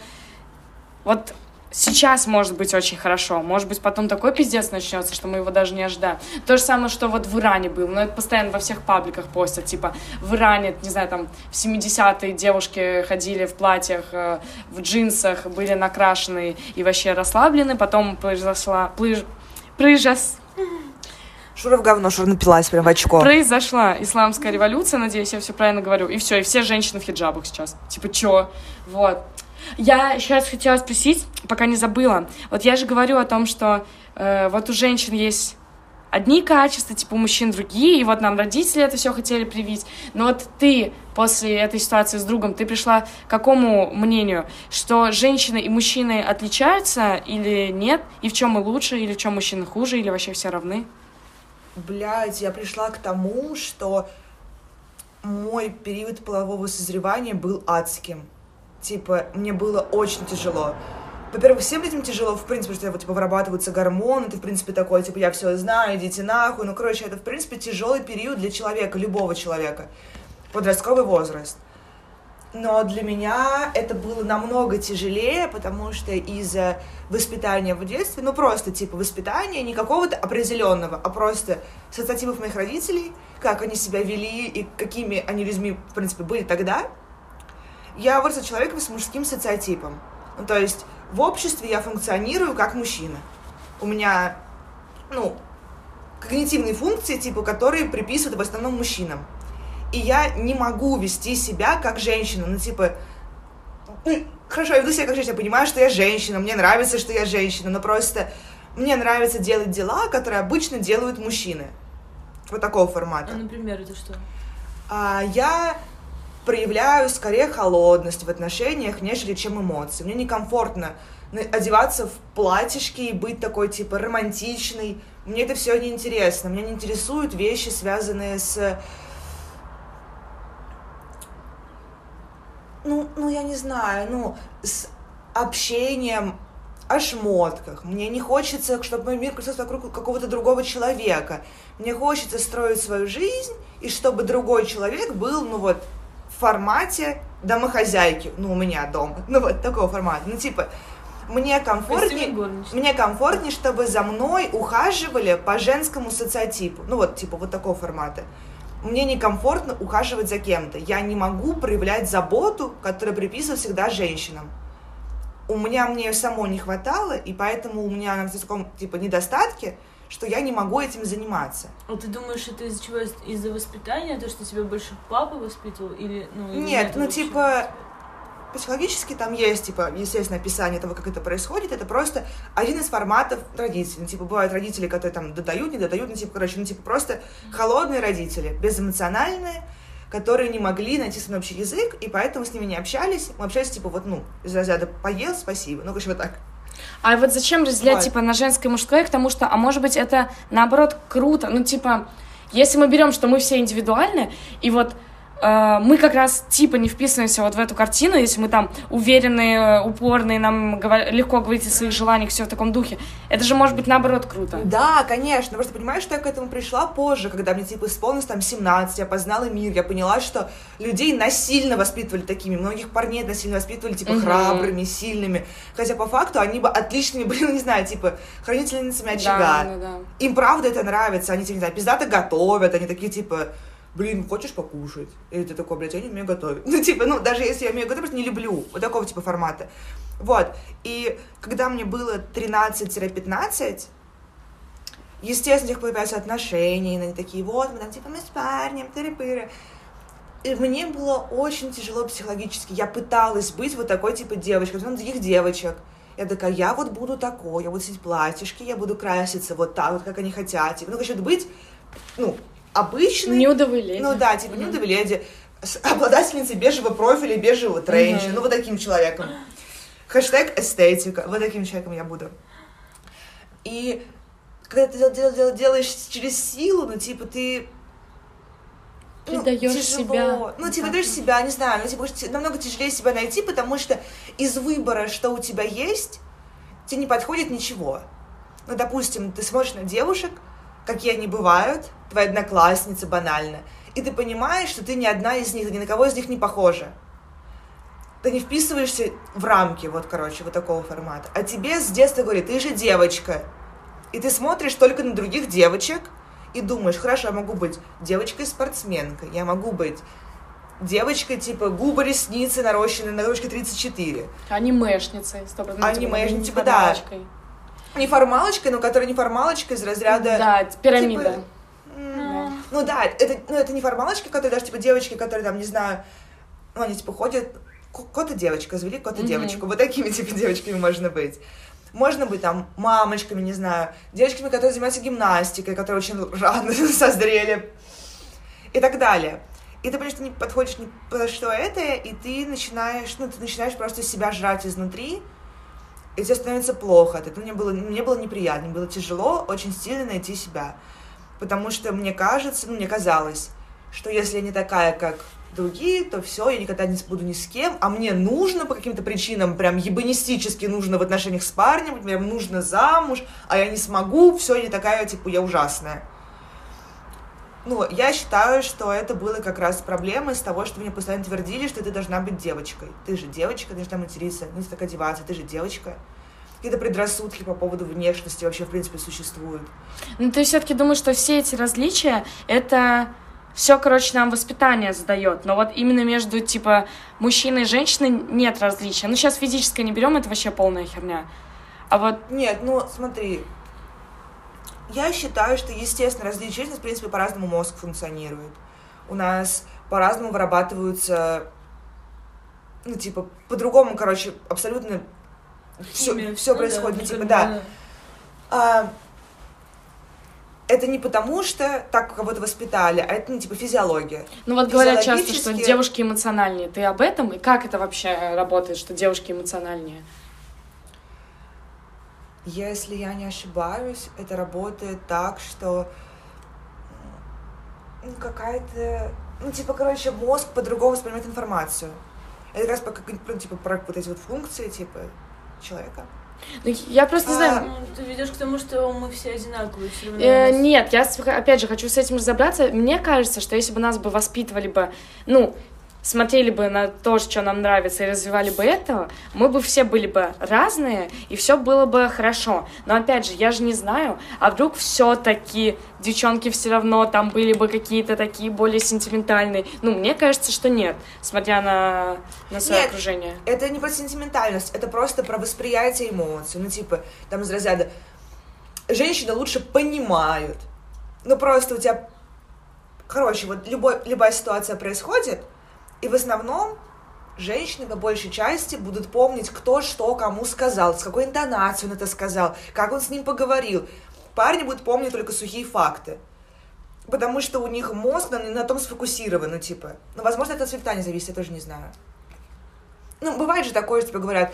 вот сейчас может быть очень хорошо, может быть потом такой пиздец начнется, что мы его даже не ожидаем. То же самое, что вот в Иране было, но это постоянно во всех пабликах постят, типа в Иране, не знаю, там в 70-е девушки ходили в платьях, э, в джинсах, были накрашены и вообще расслаблены, потом произошла... Плыж... Произос... Шура в говно, Шура напилась прям в очко. Произошла исламская революция, надеюсь, я все правильно говорю. И все, и все женщины в хиджабах сейчас. Типа, чё? Вот. Я сейчас хотела спросить, пока не забыла. Вот я же говорю о том, что э, вот у женщин есть одни качества, типа у мужчин другие, и вот нам родители это все хотели привить. Но вот ты после этой ситуации с другом, ты пришла к какому мнению, что женщины и мужчины отличаются или нет, и в чем мы лучше, или в чем мужчины хуже, или вообще все равны? Блядь, я пришла к тому, что мой период полового созревания был адским. Типа, мне было очень тяжело. Во-первых, всем людям тяжело, в принципе, что типа, вырабатываются гормоны, ты, в принципе, такой, типа, я все знаю, идите нахуй. Ну, короче, это, в принципе, тяжелый период для человека, любого человека. Подростковый возраст. Но для меня это было намного тяжелее, потому что из-за воспитания в детстве, ну просто типа воспитания, не какого-то определенного, а просто с ассоциативов моих родителей, как они себя вели и какими они людьми, в принципе, были тогда, я выросла человеком с мужским социотипом. Ну, то есть в обществе я функционирую как мужчина. У меня, ну, когнитивные функции, типа, которые приписывают в основном мужчинам. И я не могу вести себя как женщина. Ну, типа, ну, хорошо, я веду себя как женщина, я понимаю, что я женщина, мне нравится, что я женщина, но просто мне нравится делать дела, которые обычно делают мужчины. Вот такого формата. А, например, это что? А, я проявляю скорее холодность в отношениях, нежели чем эмоции. Мне некомфортно на- одеваться в платьишки и быть такой, типа, романтичной. Мне это все не интересно. Меня не интересуют вещи, связанные с... Ну, ну, я не знаю, ну, с общением о шмотках. Мне не хочется, чтобы мой мир крутился вокруг какого-то другого человека. Мне хочется строить свою жизнь, и чтобы другой человек был, ну вот, формате домохозяйки, ну, у меня дома, ну, вот такого формата. Ну, типа, мне комфортнее, мне комфортнее, чтобы за мной ухаживали по женскому социотипу. Ну, вот, типа, вот такого формата. Мне некомфортно ухаживать за кем-то. Я не могу проявлять заботу, которая приписываю всегда женщинам у меня мне самой не хватало, и поэтому у меня на таком типа недостатке, что я не могу этим заниматься. А ты думаешь, это из-за чего? Из-за воспитания, то, что тебя больше папа воспитывал, или ну или Нет, ну вообще? типа психологически там есть, типа, естественно, описание того, как это происходит, это просто один из форматов родителей. Ну, типа, бывают родители, которые там додают, не додают, ну, типа, короче, ну, типа, просто холодные родители, безэмоциональные, которые не могли найти со мной общий язык, и поэтому с ними не общались. Мы общались, типа, вот, ну, из разряда «поел, спасибо», ну, короче, вот так. А вот зачем разделять, Вот. типа, на женское и мужское, потому что, а может быть, это, наоборот, круто, ну, типа, если мы берем, что мы все индивидуальны, и вот мы как раз, типа, не вписываемся вот в эту картину, если мы там уверенные, упорные, нам легко говорить о своих желаниях, все в таком духе, это же может быть, наоборот, круто. Да, конечно. Просто понимаешь, что я к этому пришла позже, когда мне типа исполнилось там 17, я познала мир, я поняла, что людей насильно воспитывали такими, многих парней насильно воспитывали типа Мгм. храбрыми, сильными. Хотя по факту они бы отличными были, *laughs* ну не знаю, типа хранительницами очага. Да, да, да. Им правда это нравится, они, типа, не знаю, пиздато готовят, они такие типа блин, хочешь покушать? И ты такой, блядь, я не умею готовить. *laughs* Ну, типа, ну, даже если я умею готовить, просто не люблю. Вот такого типа формата. Вот. И когда мне было 13-15, естественно, у них появляются отношения, и они такие, вот, мы там, типа, мы с парнем, тыры-пыры. И мне было очень тяжело психологически. Я пыталась быть вот такой, типа, девочкой, на других девочек. Я такая, я вот буду такой, я буду сидеть платьишки, я буду краситься вот так, вот как они хотят. Ну, хочу быть, ну, обычной. Нюдовой леди. Ну да, типа, леди, с обладательницей бежевого профиля, бежевого тренча, ну, вот таким человеком. Хэштег эстетика, вот таким человеком я буду. И когда ты дел- дел- дел- делаешь через силу, ну, типа, ты ну, Предаёшь тяжело. себя. Ну, типа, даешь себя, не знаю, ну, типа, намного тяжелее себя найти, потому что из выбора, что у тебя есть, тебе не подходит ничего. Ну, допустим, ты смотришь на девушек, какие они бывают, твои одноклассницы банально, и ты понимаешь, что ты ни одна из них, ни на кого из них не похожа. Ты не вписываешься в рамки, вот, короче, вот такого формата. А тебе с детства говорят, ты же девочка. И ты смотришь только на других девочек и думаешь, хорошо, я могу быть девочкой-спортсменкой, я могу быть девочкой, типа, губы, ресницы нарощенные на ручке 34. Анимешницей, сто процентов. Анимешницей, типа, да. Неформалочкой, но которая неформалочка из разряда... Да, пирамида. типа, Ну да, это, ну, это неформалочки, которые даже, типа, девочки, которые, там, не знаю, ну, они, типа, ходят... ко- Кота девочка, завели кота Мгм. девочку. Вот такими, *laughs* типа, девочками можно быть. Можно быть там мамочками, не знаю, девочками, которые занимаются гимнастикой, которые очень рано *laughs* созрели и так далее. И ты понимаешь, что не подходишь ни под что это, и ты начинаешь, ну, ты начинаешь просто себя жрать изнутри, и тебе становится плохо этого. Мне было, мне было неприятно, мне было тяжело очень сильно найти себя. Потому что мне кажется, ну, мне казалось, что если я не такая, как другие, то все, я никогда не буду ни с кем, а мне нужно по каким-то причинам, прям ебанистически нужно в отношениях с парнем, прям нужно замуж, а я не смогу, все, я не такая, типа, я ужасная. Ну, я считаю, что это было как раз проблемой с того, что мне постоянно твердили, что ты должна быть девочкой. Ты же девочка, ты должна материться, не так одеваться, ты же девочка. Какие-то предрассудки по поводу внешности вообще, в принципе, существуют. Ну, ты все-таки думаешь, что все эти различия это все, короче, нам воспитание задает. Но вот именно между, типа, мужчиной и женщиной нет различия. Ну, сейчас физическое не берем, это вообще полная херня. А вот Нет, ну смотри, я считаю, что, естественно, различия в принципе, по-разному мозг функционирует. У нас по-разному вырабатываются, ну, типа, по-другому, короче, абсолютно все, все ну да, происходит, типа, да. бы, А, это не потому, что так кого-то воспитали, а это, ну, типа, физиология. Ну вот говорят часто, что девушки эмоциональнее. Ты об этом? И как это вообще работает, что девушки эмоциональнее? Если я не ошибаюсь, это работает так, что ну, какая-то... Ну, типа, короче, мозг по-другому воспринимает информацию. Это как раз по, ну, типа, про вот эти вот функции, типа, человека. Ну, я просто не знаю. Ну, ты ведешь к тому, что мы все одинаковые все равно. Э, нет, я опять же хочу с этим разобраться. Мне кажется, что если бы нас бы воспитывали бы, ну, смотрели бы на то, что нам нравится, и развивали бы этого, мы бы все были бы разные, и все было бы хорошо. Но опять же, я же не знаю, а вдруг все-таки девчонки все равно там были бы какие-то такие более сентиментальные. Ну, мне кажется, что нет, смотря на, на свое Нет, окружение. Это не про сентиментальность, это просто про восприятие эмоций. Ну, типа, там из разряда женщины лучше понимают. Ну, просто у тебя... Короче, вот любой, любая ситуация происходит, и в основном женщины по большей части будут помнить, кто что кому сказал, с какой интонацией он это сказал, как он с ним поговорил. Парни будут помнить только сухие факты. Потому что у них мозг на, на том сфокусирован, ну, типа. Ну, возможно, это от воспитания зависит, я тоже не знаю. Ну, бывает же такое, что тебе говорят,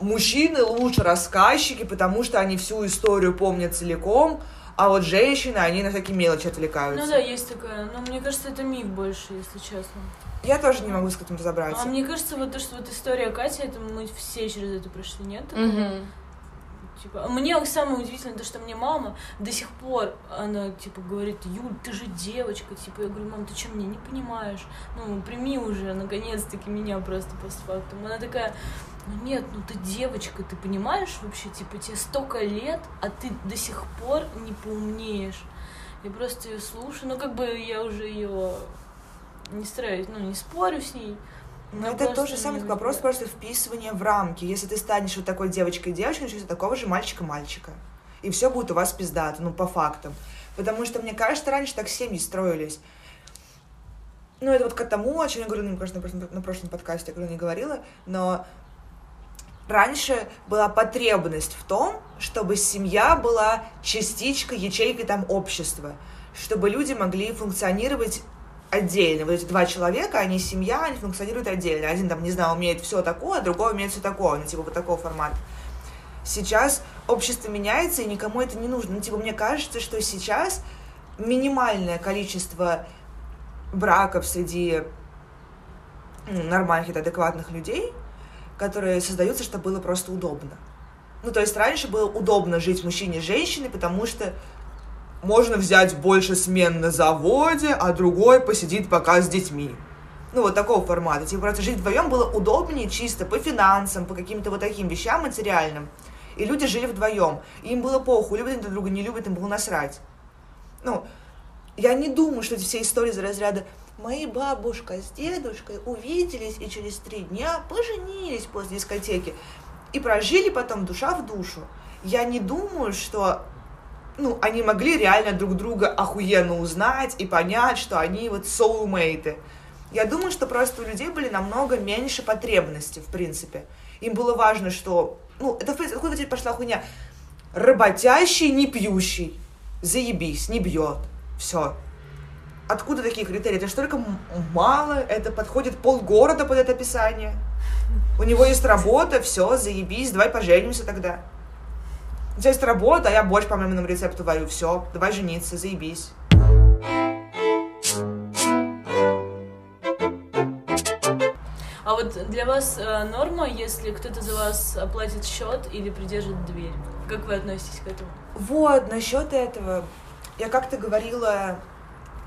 мужчины лучше рассказчики, потому что они всю историю помнят целиком, а вот женщины, они на всякие мелочи отвлекаются. Ну да, есть такая. Но мне кажется, это миф больше, если честно. Я тоже не могу с этим разобраться. А мне кажется, вот то, что вот история Кати, это мы все через это прошли, нет? Мгм. Типа, мне самое удивительное то, что мне мама до сих пор, она, типа, говорит, Юль, ты же девочка, типа, я говорю, мам, ты что, меня не понимаешь? Ну, прими уже, наконец-таки, меня просто постфактум. Она такая, ну нет, ну ты девочка, ты понимаешь вообще, типа, тебе столько лет, а ты до сих пор не поумнеешь. Я просто ее слушаю, ну, как бы я уже ее не стараюсь, ну, не спорю с ней. Ну, но это просто тот же самый вопрос просто вписывания в рамки. Если ты станешь вот такой девочкой девочкой, начнется такого же мальчика-мальчика. И все будет у вас пиздато, ну, по фактам. Потому что, мне кажется, раньше так семьи строились. Ну, это вот к тому, о чем я говорю, ну, мне кажется, на прошлом, на прошлом подкасте, я говорю, не говорила, но раньше была потребность в том, чтобы семья была частичкой, ячейкой там общества, чтобы люди могли функционировать отдельно. Вот эти два человека, они семья, они функционируют отдельно. Один там, не знаю, умеет все такое, а другой умеет все такое. Ну, типа, вот такого формата. Сейчас общество меняется, и никому это не нужно. Ну, типа, мне кажется, что сейчас минимальное количество браков среди ну, нормальных адекватных людей, которые создаются, чтобы было просто удобно. Ну, то есть раньше было удобно жить мужчине и женщине, потому что можно взять больше смен на заводе, а другой посидит пока с детьми. Ну, вот такого формата. Типа, просто жить вдвоем было удобнее чисто по финансам, по каким-то вот таким вещам материальным. И люди жили вдвоем. И им было похуй, любят друг друга, не любят, им было насрать. Ну, я не думаю, что эти все истории за разряда Мои бабушка с дедушкой увиделись и через три дня поженились после дискотеки. И прожили потом душа в душу. Я не думаю, что ну, они могли реально друг друга охуенно узнать и понять, что они вот soulmate. Я думаю, что просто у людей были намного меньше потребностей, в принципе. Им было важно, что... Ну, это, в принципе, откуда теперь пошла хуйня? Работящий, не пьющий. Заебись, не бьет. Все. Откуда такие критерии? Это же только мало, это подходит полгорода под это описание. У него есть работа, все, заебись, давай поженимся тогда. У тебя есть работа, а я борщ по маминому рецепту варю, все, давай жениться, заебись. А вот для вас э, норма, если кто-то за вас оплатит счет или придержит дверь? Как вы относитесь к этому? Вот, насчет этого. Я как-то говорила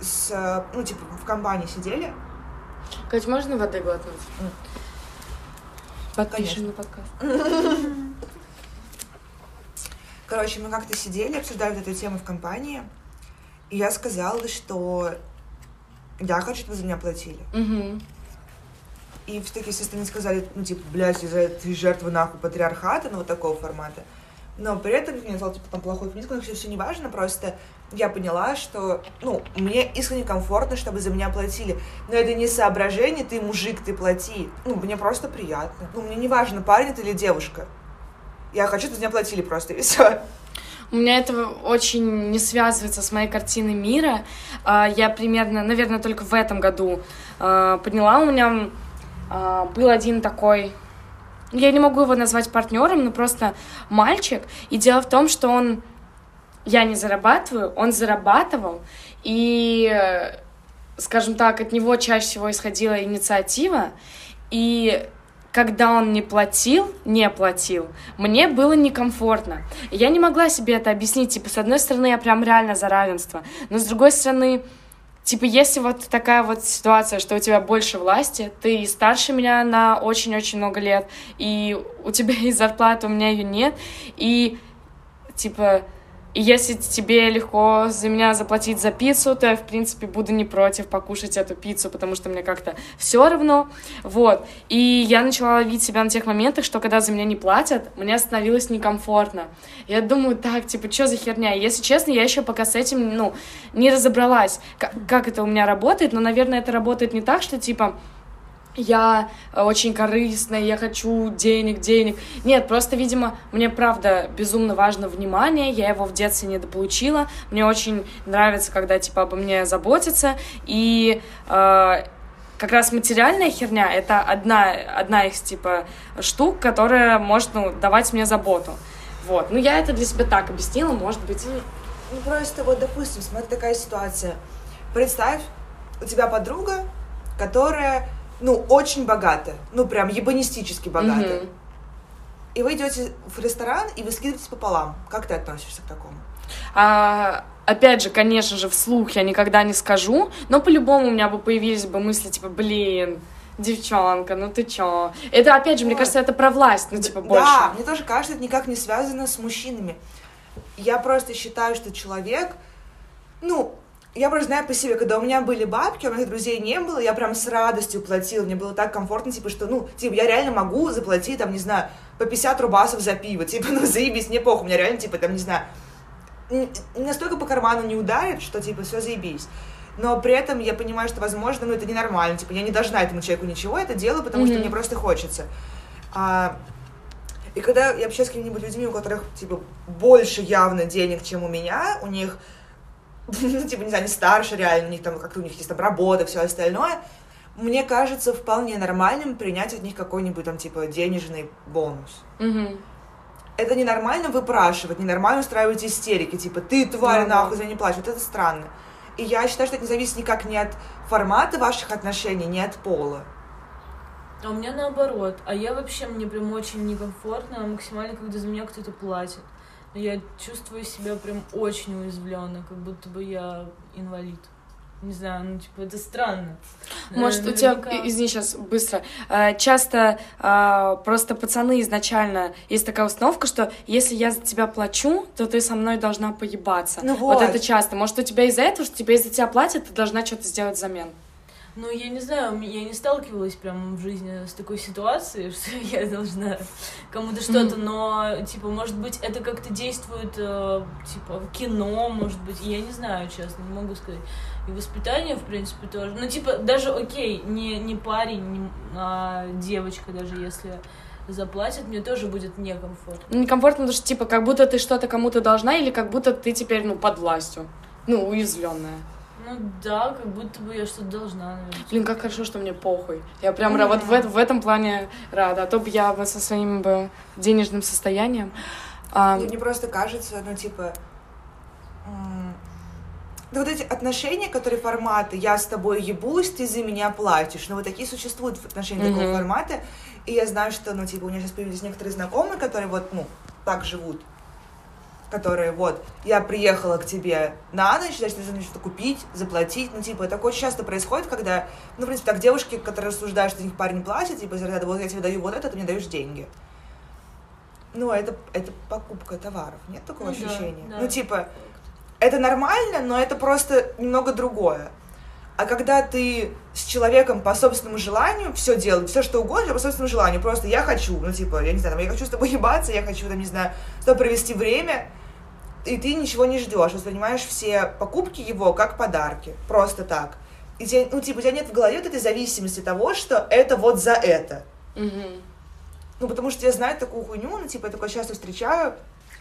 с, ну, типа, в компании сидели. Кать, можно воды глотнуть? Подпишем на подкаст. *laughs* Короче, мы как-то сидели, обсуждали эту тему в компании, и я сказала, что я хочу, чтобы за меня платили. Угу. И в такие со стороны сказали, ну, типа, блядь, из-за ты жертва нахуй патриархата, ну, вот такого формата. Но при этом я сказала, типа, там плохой феминизм, но все, все не важно, просто я поняла, что, ну, мне искренне комфортно, чтобы за меня платили. Но это не соображение, ты мужик, ты плати. Ну, мне просто приятно. Ну, мне не важно, парень ты или девушка. Я хочу, чтобы за меня платили просто, и все. У меня это очень не связывается с моей картиной мира. А, Я примерно, наверное, только в этом году а, поняла. У меня а, был один такой я не могу его назвать партнером, но просто мальчик. И дело в том, что он, я не зарабатываю, он зарабатывал, и, скажем так, от него чаще всего исходила инициатива, и когда он не платил, не платил, мне было некомфортно. Я не могла себе это объяснить. Типа, с одной стороны, я прям реально за равенство, но с другой стороны, Типа, если вот такая вот ситуация, что у тебя больше власти, ты старше меня на очень-очень много лет, и у тебя *laughs* есть зарплата, у меня ее нет, и, типа, и если тебе легко за меня заплатить за пиццу, то я, в принципе, буду не против покушать эту пиццу, потому что мне как-то все равно. Вот. И я начала ловить себя на тех моментах, что когда за меня не платят, мне становилось некомфортно. Я думаю, так, типа, что за херня? Если честно, я еще пока с этим, ну, не разобралась, как, как это у меня работает, но, наверное, это работает не так, что, типа, я э, очень корыстная, я хочу денег, денег. Нет, просто, видимо, мне правда безумно важно внимание, я его в детстве недополучила. Мне очень нравится, когда, типа, обо мне заботятся, и э, как раз материальная херня — это одна, одна из, типа, штук, которая может, ну, давать мне заботу. Вот, ну, я это для себя так объяснила, может быть. Ну, ну просто вот, допустим, смотри, такая ситуация. Представь, у тебя подруга, которая ну, очень богатая, ну, прям ебанистически богатая. Mm-hmm. И вы идете в ресторан, и вы скидываетесь пополам. Как ты относишься к такому? А, опять же, конечно же, вслух я никогда не скажу, но по-любому у меня бы появились бы мысли, типа, блин, девчонка, ну ты чё? Это, опять же, вот. мне кажется, это про власть, ну, типа, больше. Да, мне тоже кажется, это никак не связано с мужчинами. Я просто считаю, что человек, ну, я просто знаю по себе, когда у меня были бабки, у моих друзей не было, я прям с радостью платила, мне было так комфортно, типа, что, ну, типа, я реально могу заплатить, там, не знаю, по 50 рубасов за пиво, типа, ну, заебись, мне похуй, у меня реально, типа, там, не знаю, настолько по карману не ударит, что, типа, все заебись. Но при этом я понимаю, что, возможно, ну, это ненормально, типа, я не должна этому человеку ничего, это делаю, потому mm-hmm. что мне просто хочется. А, и когда я общаюсь с какими-нибудь людьми, у которых, типа, больше явно денег, чем у меня, у них *laughs* ну, типа, не знаю, они старше реально, у них там как-то у них есть там работа, все остальное, мне кажется вполне нормальным принять от них какой-нибудь там, типа, денежный бонус. Угу. Это ненормально выпрашивать, ненормально устраивать истерики, типа, ты тварь, да, нахуй, за не плачь, вот это странно. И я считаю, что это не зависит никак ни от формата ваших отношений, ни от пола. А у меня наоборот. А я вообще, мне прям очень некомфортно максимально, когда за меня кто-то платит я чувствую себя прям очень уязвленно, как будто бы я инвалид. Не знаю, ну, типа, это странно. Может, у тебя, извини, сейчас быстро, э, часто э, просто пацаны изначально, есть такая установка, что если я за тебя плачу, то ты со мной должна поебаться. Ну вот. вот это часто. Может, у тебя из-за этого, что тебе из-за тебя платят, ты должна что-то сделать взамен. Ну, я не знаю, я не сталкивалась прям в жизни с такой ситуацией, *laughs* что я должна кому-то что-то, но, типа, может быть, это как-то действует, э, типа, в кино, может быть, я не знаю, честно, не могу сказать. И воспитание, в принципе, тоже. Ну, типа, даже, окей, не, не парень, не, а девочка, даже если заплатит, мне тоже будет некомфортно. Некомфортно, потому что, типа, как будто ты что-то кому-то должна, или как будто ты теперь, ну, под властью, ну, уязвленная. Ну да, как будто бы я что-то должна, наверное. Блин, как хорошо, что мне похуй. Я прям mm-hmm. вот в, в этом плане рада. А то бы я бы со своим бы денежным состоянием. А... Мне просто кажется, ну типа. Да вот эти отношения, которые форматы «я с тобой ебусь, ты за меня платишь», ну вот такие существуют отношения mm-hmm. такого формата, и я знаю, что, ну, типа, у меня сейчас появились некоторые знакомые, которые вот, ну, так живут, которые вот, я приехала к тебе на ночь, значит, ты нужно что-то купить, заплатить, ну, типа, это очень часто происходит, когда, ну, в принципе, так девушки, которые рассуждают, что них парень платит, типа, из вот я тебе даю вот это, ты мне даешь деньги. Ну, это, это покупка товаров, нет такого ну, ощущения? Да, да. Ну, типа, это нормально, но это просто немного другое. А когда ты с человеком по собственному желанию все делаешь, все что угодно, по собственному желанию, просто я хочу, ну, типа, я не знаю, там, я хочу с тобой *laughs* ебаться, я хочу, там, не знаю, с тобой провести время, и ты ничего не ждешь, воспринимаешь все покупки его как подарки, просто так. И тебе, ну, типа, у тебя нет в голове вот этой зависимости того, что это вот за это. Mm-hmm. Ну, потому что я знаю такую хуйню, ну, типа, я такое часто встречаю,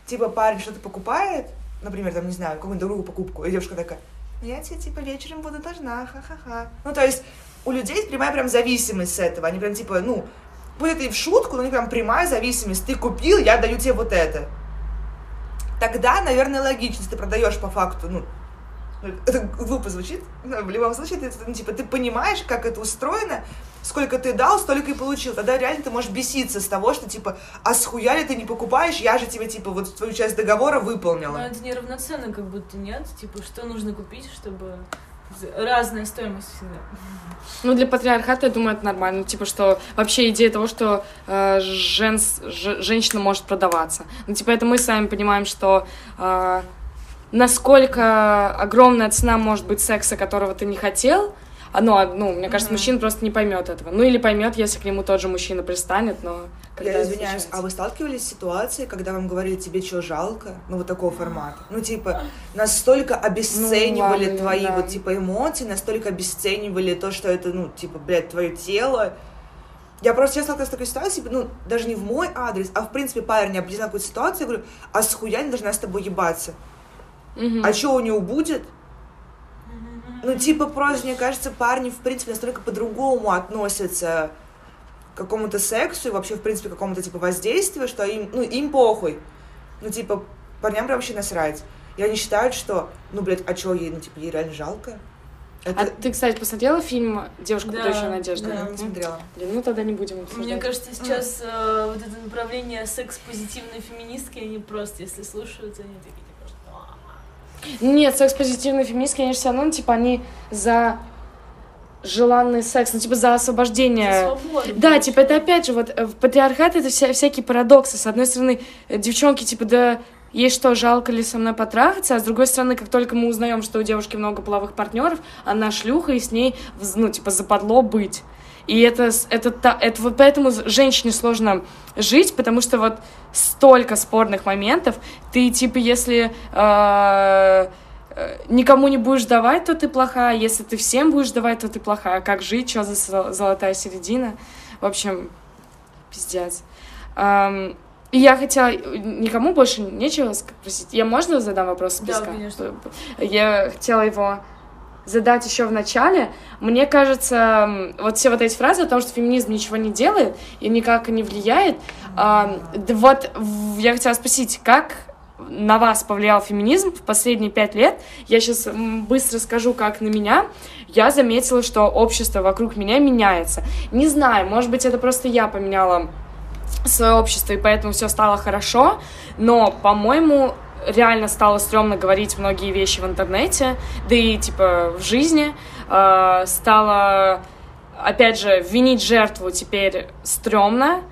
типа, парень что-то покупает, например, там, не знаю, какую-нибудь другую покупку, и девушка такая, я тебе, типа, вечером буду должна, ха-ха-ха. Ну, то есть, у людей прямая прям зависимость с этого, они прям, типа, ну, это и в шутку, но не прям прямая зависимость. Ты купил, я даю тебе вот это. Тогда, наверное, логично, ты продаешь по факту, ну, это глупо звучит, но в любом случае, ты, ну, типа, ты понимаешь, как это устроено, сколько ты дал, столько и получил. Тогда реально ты можешь беситься с того, что, типа, а схуяли ты не покупаешь, я же тебе, типа, вот твою часть договора выполнила. Но это неравноценно как будто, нет? Типа, что нужно купить, чтобы... Разная стоимость всегда. Ну, для патриархата, я думаю, это нормально. Типа, что вообще идея того, что э, женс, ж, женщина может продаваться. Ну, типа, это мы сами понимаем, что э, насколько огромная цена может быть секса, которого ты не хотел, оно, ну, мне кажется, mm-hmm. мужчина просто не поймет этого. Ну, или поймет, если к нему тот же мужчина пристанет, но... Я извиняюсь, а вы сталкивались с ситуацией, когда вам говорили, тебе что, жалко? Ну, вот такого формата. Ну, типа, настолько обесценивали ну, ладно, твои да. вот, типа, эмоции, настолько обесценивали то, что это, ну, типа, блядь, твое тело. Я просто сейчас сталкивалась с такой ситуацией, ну, даже не в мой адрес, а, в принципе, парень определил какую-то ситуацию, я говорю, а с хуя не должна с тобой ебаться? Угу. А что у него будет? Ну, типа, просто, мне кажется, парни, в принципе, настолько по-другому относятся к какому-то сексу и вообще, в принципе, к какому-то, типа, воздействию, что им, ну, им похуй. Ну, типа, парням прям вообще насрать. И они считают, что, ну, блядь, а чё ей, ну, типа, ей реально жалко? Это... А ты, кстати, посмотрела фильм «Девушка, да, подающая надежду»? Да, не смотрела. Блин, ну тогда не будем обсуждать. Мне кажется, сейчас э, вот это направление секс-позитивной феминистки, они просто, если слушают, они такие, нет, секс-позитивные феминистки, конечно, все равно, ну, типа, они за желанный секс, ну, типа, за освобождение. За свободу, да, типа, это опять же, вот, в патриархате это вся, всякие парадоксы. С одной стороны, девчонки, типа, да, ей что, жалко ли со мной потрахаться, а с другой стороны, как только мы узнаем, что у девушки много половых партнеров, она шлюха, и с ней, ну, типа, западло быть. И это, это, это, это вот поэтому женщине сложно жить, потому что вот столько спорных моментов. Ты, типа, если э, э, никому не будешь давать, то ты плохая. Если ты всем будешь давать, то ты плохая. Как жить? Что за золотая середина? В общем, пиздец. Эм, и я хотела... Никому больше нечего спросить. Я можно задам вопрос списка? Да, конечно. Я хотела его задать еще в начале. Мне кажется, вот все вот эти фразы о том, что феминизм ничего не делает и никак не влияет. Э, вот я хотела спросить, как на вас повлиял феминизм в последние пять лет? Я сейчас быстро скажу, как на меня. Я заметила, что общество вокруг меня меняется. Не знаю, может быть, это просто я поменяла свое общество, и поэтому все стало хорошо, но, по-моему, реально стало стрёмно говорить многие вещи в интернете, да и, типа, в жизни. Э, стало, опять же, винить жертву теперь стрёмно.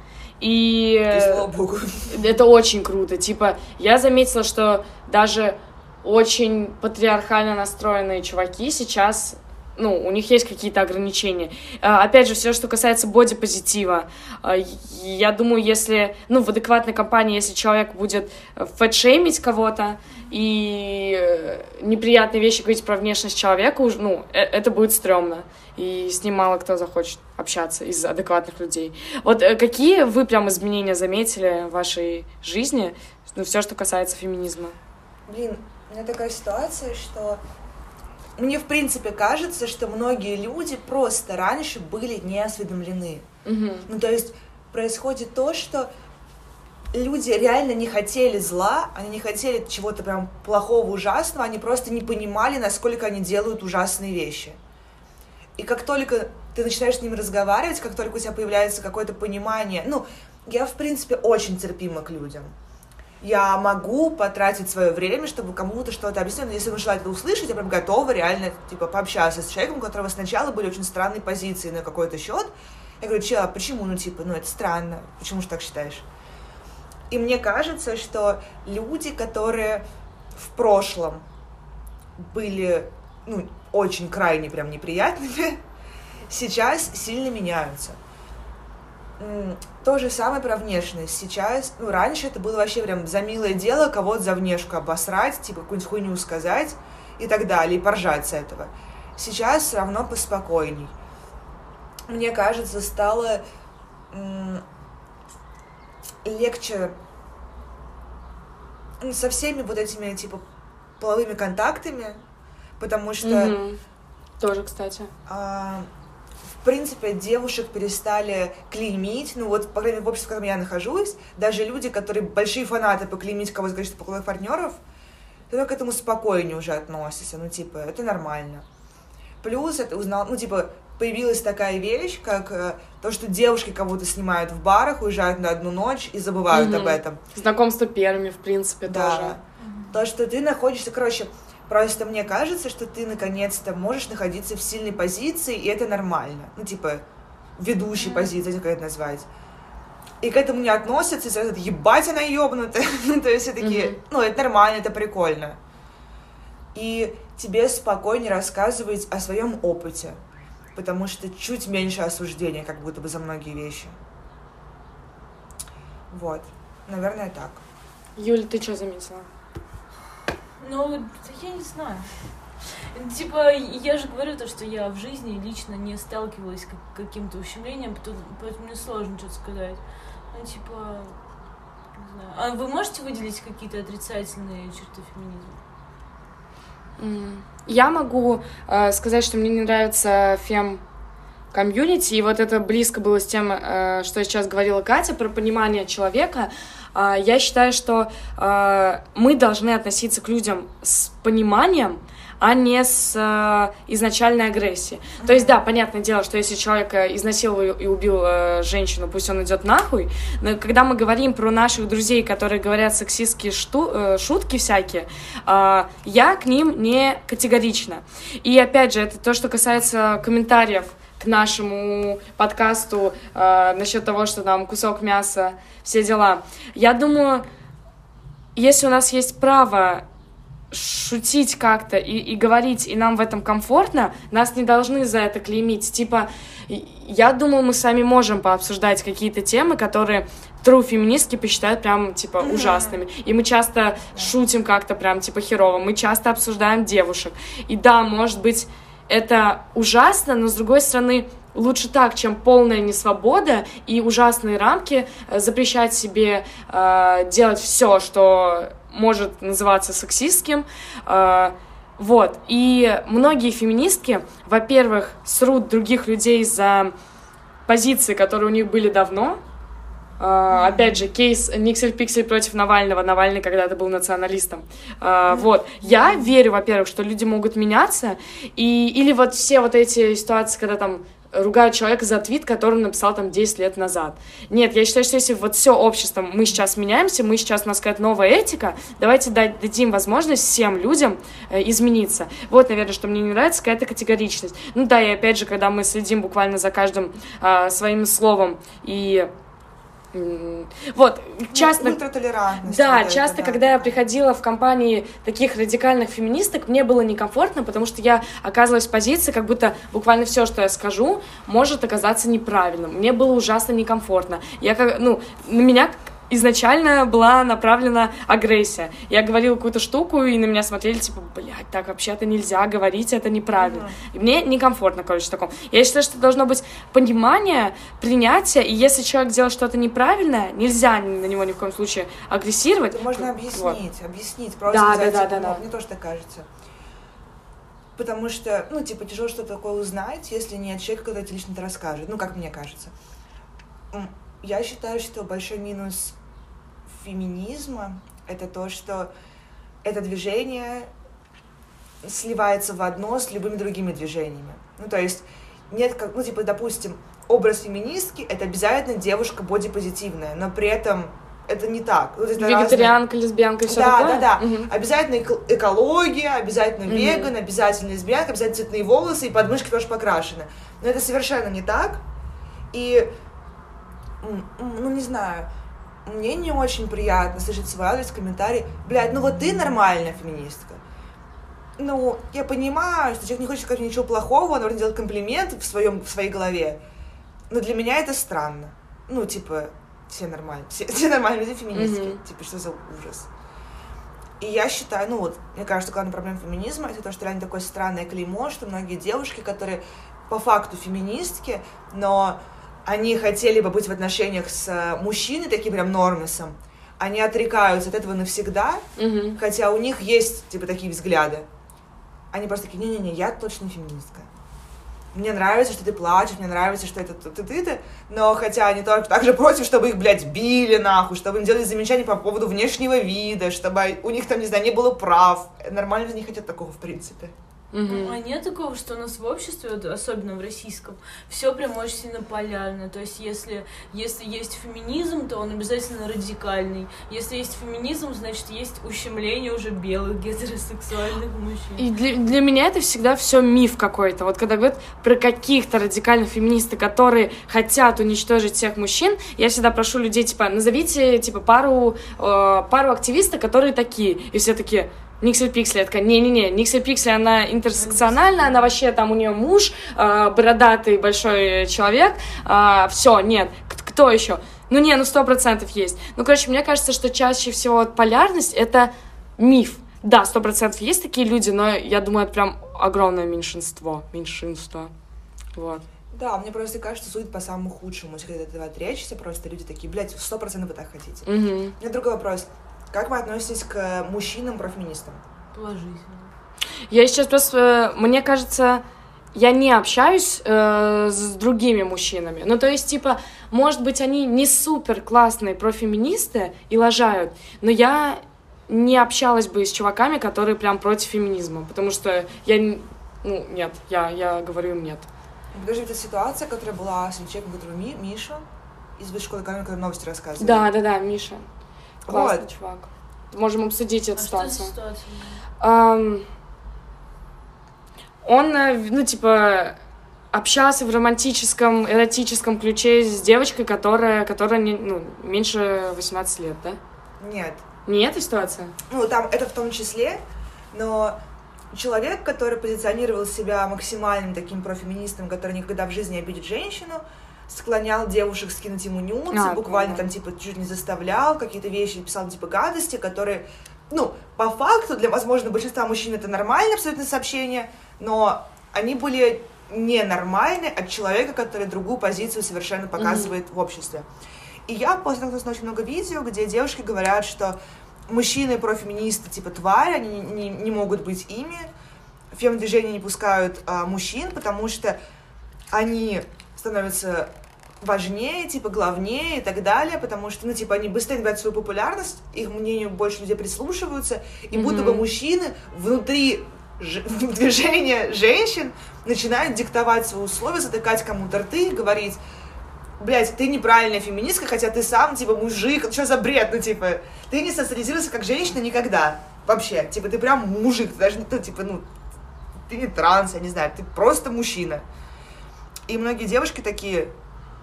И, и слава богу. *laughs* это очень круто. Типа, я заметила, что даже очень патриархально настроенные чуваки сейчас ну, у них есть какие-то ограничения. А, опять же, все, что касается бодипозитива, а, я думаю, если, ну, в адекватной компании, если человек будет фэтшеймить кого-то и э, неприятные вещи говорить про внешность человека, ну, э, это будет стрёмно. И с ним мало кто захочет общаться из адекватных людей. Вот э, какие вы прям изменения заметили в вашей жизни, ну, все, что касается феминизма? Блин, у меня такая ситуация, что мне в принципе кажется, что многие люди просто раньше были не осведомлены. Угу. Ну, то есть происходит то, что люди реально не хотели зла, они не хотели чего-то прям плохого, ужасного, они просто не понимали, насколько они делают ужасные вещи. И как только ты начинаешь с ними разговаривать, как только у тебя появляется какое-то понимание, ну, я, в принципе, очень терпима к людям я могу потратить свое время, чтобы кому-то что-то объяснить. Но если вы желаете это услышать, я прям готова реально, типа, пообщаться с человеком, у которого сначала были очень странные позиции на какой-то счет. Я говорю, чел, а почему? Ну, типа, ну, это странно. Почему же так считаешь? И мне кажется, что люди, которые в прошлом были, ну, очень крайне прям неприятными, *laughs* сейчас сильно меняются то же самое про внешность. Сейчас, ну, раньше это было вообще прям за милое дело кого-то за внешку обосрать, типа какую-нибудь хуйню сказать и так далее, и поржать с этого. Сейчас все равно поспокойней. Мне кажется, стало легче ну, со всеми вот этими, типа, половыми контактами, потому что... Mm-hmm. Тоже, кстати. А, в принципе, девушек перестали клеймить, ну вот, по крайней мере, в обществе, в котором я нахожусь, даже люди, которые большие фанаты поклеймить кого-то из количества половых партнеров, то к этому спокойнее уже относятся, ну, типа, это нормально. Плюс это узнал, ну, типа, появилась такая вещь, как э, то, что девушки кого-то снимают в барах, уезжают на одну ночь и забывают Мгм. об этом. Знакомство первыми, в принципе, Да. тоже. То, что ты находишься, короче, просто мне кажется, что ты наконец-то можешь находиться в сильной позиции, и это нормально. Ну, типа, ведущей позиции, как это назвать. И к этому не относятся, и сразу ебать она ебнутая. *laughs* ну, то есть все такие, Мгм. ну, это нормально, это прикольно. И тебе спокойнее рассказывать о своем опыте, потому что чуть меньше осуждения, как будто бы за многие вещи. Вот. Наверное, так. Юль, ты что заметила? Ну, я не знаю. Типа, я же говорю то, что я в жизни лично не сталкивалась с как- каким-то ущемлением, поэтому мне сложно что-то сказать. Ну, типа, не знаю. А вы можете выделить какие-то отрицательные черты феминизма? Я могу э, сказать, что мне не нравится фем комьюнити, и вот это близко было с тем, э, что сейчас говорила Катя про понимание человека. А, я считаю, что э, мы должны относиться к людям с пониманием, а не с э, изначальной агрессией. То есть, да, понятное дело, что если человек э, изнасиловал и убил э, женщину, пусть он идет нахуй. Но когда мы говорим про наших друзей, которые говорят сексистские шту- э, шутки всякие, я к ним не категорична. И опять же, это то, что касается комментариев к нашему подкасту э, насчет того, что там кусок мяса, все дела. Я думаю, если у нас есть право шутить как-то и, и говорить, и нам в этом комфортно, нас не должны за это клеймить. Типа, я думаю, мы сами можем пообсуждать какие-то темы, которые true феминистки посчитают прям, типа, ужасными. И мы часто шутим как-то прям, типа, херово. Мы часто обсуждаем девушек. И да, может быть, это ужасно, но, с другой стороны, лучше так, чем полная несвобода и ужасные рамки, э, запрещать себе э, делать все, что может называться сексистским. Э, вот. И многие феминистки, во-первых, срут других людей за позиции, которые у них были давно. Э, опять же, кейс Никсель Пиксель против Навального. Навальный когда-то был националистом. Э, вот. Я верю, во-первых, что люди могут меняться. И, или вот все вот эти ситуации, когда там ругают человека за твит, который он написал там 10 лет назад. Нет, я считаю, что если вот все общество, мы сейчас меняемся, мы сейчас, у нас какая-то новая этика, давайте дадим возможность всем людям э, измениться. Вот, наверное, что мне не нравится, какая-то категоричность. Ну да, и опять же, когда мы следим буквально за каждым а, своим словом и вот, часто... Ультратолерантность. Да, вот это, часто, да. когда я приходила в компании таких радикальных феминисток, мне было некомфортно, потому что я оказывалась в позиции, как будто буквально все, что я скажу, может оказаться неправильным. Мне было ужасно некомфортно. Я как, ну, на меня изначально была направлена агрессия. Я говорила какую-то штуку, и на меня смотрели, типа, блядь, так вообще-то нельзя говорить, это неправильно. И мне некомфортно, короче, в таком. Я считаю, что должно быть понимание, принятие, и если человек делает что-то неправильное, нельзя на него ни в коем случае агрессировать. Это можно Вот. объяснить, объяснить, просто Да, сказать, да, да, да, да. Мне тоже так кажется. Потому что, ну, типа, тяжело что-то такое узнать, если нет человека, который тебе лично это расскажет. Ну, как мне кажется. Я считаю, что большой минус феминизма — это то, что это движение сливается в одно с любыми другими движениями. Ну, то есть нет, как, ну, типа, допустим, образ феминистки — это обязательно девушка бодипозитивная, но при этом это не так. Ну, то есть это разные- Вегетарианка, лесбиянка и все да, такое? да, да. Мгм. Обязательно эко- экология, обязательно Мгм. веган, обязательно лесбиянка, обязательно цветные волосы и подмышки тоже покрашены. Но это совершенно не так. И, ну не знаю, мне не очень приятно слышать свой адрес, комментарий, блядь, ну вот ты нормальная феминистка. Ну, я понимаю, что человек не хочет сказать ничего плохого, он вроде делает комплимент в, своем, в своей голове. Но для меня это странно. Ну, типа, все нормально, все, *laughs* все нормальные люди феминистки. Мгм. Типа, что за ужас. И я считаю, ну вот, мне кажется, главная проблема феминизма это то, что реально такое странное клеймо, что многие девушки, которые по факту феминистки, но они хотели бы быть в отношениях с э, мужчиной, таким прям нормисом, они отрекаются от этого навсегда, Мгм. хотя у них есть, типа, такие взгляды. Они просто такие, не-не-не, я точно феминистка. мне нравится, что ты плачешь, мне нравится, что это ты ты ты но хотя они только так же против, чтобы их, блядь, били нахуй, чтобы им делали замечания по поводу внешнего вида, чтобы у них там, не знаю, не было прав. Нормально не хотят такого, в принципе. Угу. А нет такого, что у нас в обществе, вот, особенно в российском, все прям очень сильно полярно. То есть, если, если есть феминизм, то он обязательно радикальный. Если есть феминизм, значит, есть ущемление уже белых гетеросексуальных мужчин. И для, для меня это всегда все миф какой-то. Вот когда говорят про каких-то радикальных феминистов, которые хотят уничтожить всех мужчин, я всегда прошу людей, типа, назовите, типа, пару, э, пару активистов, которые такие. И все такие, Никсель Пиксли, я такая, не-не-не, Никсель Пиксли, она интерсекциональная, она вообще там у нее муж, э, бородатый большой человек, э, все, нет, кто еще? Ну не, ну сто процентов есть. Ну, короче, мне кажется, что чаще всего полярность — это миф. Да, сто процентов есть такие люди, но я думаю, это прям огромное меньшинство, меньшинство, вот. Да, мне просто кажется, судят по самому худшему. Если от этого отречься, просто люди такие, блядь, сто процентов вы так хотите. Угу. У меня другой вопрос. Как вы относитесь к мужчинам-профеминистам? Положительно. Я сейчас просто, мне кажется, я не общаюсь э, с другими мужчинами. Ну, то есть, типа, может быть, они не супер классные профеминисты и лажают, но я не общалась бы с чуваками, которые прям против феминизма, потому что я, ну, нет, я, я говорю им нет. Подожди, это ситуация, которая была с человеком, который Ми, Миша из высшей школы экономики, который новости рассказывал. Да, да, да, Миша. Классный Вот. чувак. Можем обсудить эту А что за ситуацию. ситуация? Ам, он, э, ну, типа, общался в романтическом, эротическом ключе с девочкой, которая, которая не, ну, меньше 18 лет, да? Нет. Не эта ситуация? Ну, там это в том числе, но человек, который позиционировал себя максимальным таким профеминистом, который никогда в жизни не обидит женщину, склонял девушек скинуть ему нюцы, А, буквально поняла. там, типа, чуть не заставлял, какие-то вещи писал, типа, гадости, которые, ну, по факту, для, возможно, большинства мужчин это нормальное абсолютно сообщение, но они были ненормальны от человека, который другую позицию совершенно показывает в обществе. И я после того, на очень много видео, где девушки говорят, что мужчины профеминисты типа твари, они не, не- не могут быть ими, фем-движение не пускают а, мужчин, потому что они становятся важнее, типа, главнее и так далее, потому что, ну, типа, они быстрее набирают свою популярность, их мнению больше людей прислушиваются, и будто бы мужчины внутри ж- *laughs* движения женщин начинают диктовать свои условия, затыкать кому-то рты, говорить, блядь, ты неправильная феминистка, хотя ты сам, типа, мужик, что за бред, ну, типа, ты не социализировался как женщина никогда, вообще, типа, ты прям мужик, ты даже не, ну, типа, ну, ты не транс, я не знаю, ты просто мужчина. И многие девушки такие,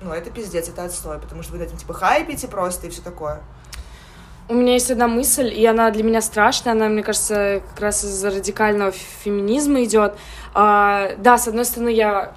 ну, это пиздец, это отстой, потому что вы на этом, типа, хайпите просто и все такое. У меня есть одна мысль, и она для меня страшная, она, мне кажется, как раз из-за радикального феминизма идет. А, да, с одной стороны, я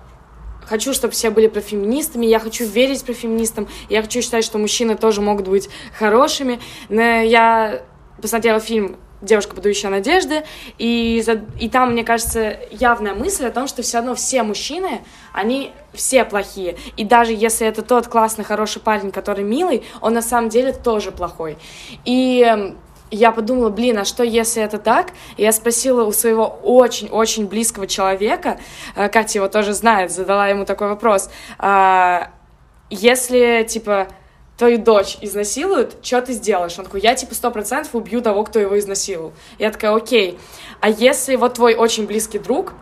хочу, чтобы все были профеминистами, я хочу верить профеминистам, я хочу считать, что мужчины тоже могут быть хорошими, но я посмотрела фильм девушка, подающая надежды, и, и там, мне кажется, явная мысль о том, что все равно все мужчины, они все плохие. И даже если это тот классный, хороший парень, который милый, он на самом деле тоже плохой. И эм, я подумала, блин, а что если это так? Я спросила у своего очень-очень близкого человека, э, Катя его тоже знает, задала ему такой вопрос. а, Если, типа, твою дочь изнасилуют, что ты сделаешь? Он такой, я, типа, сто процентов убью того, кто его изнасиловал. Я такая, окей. А если вот твой очень близкий друг,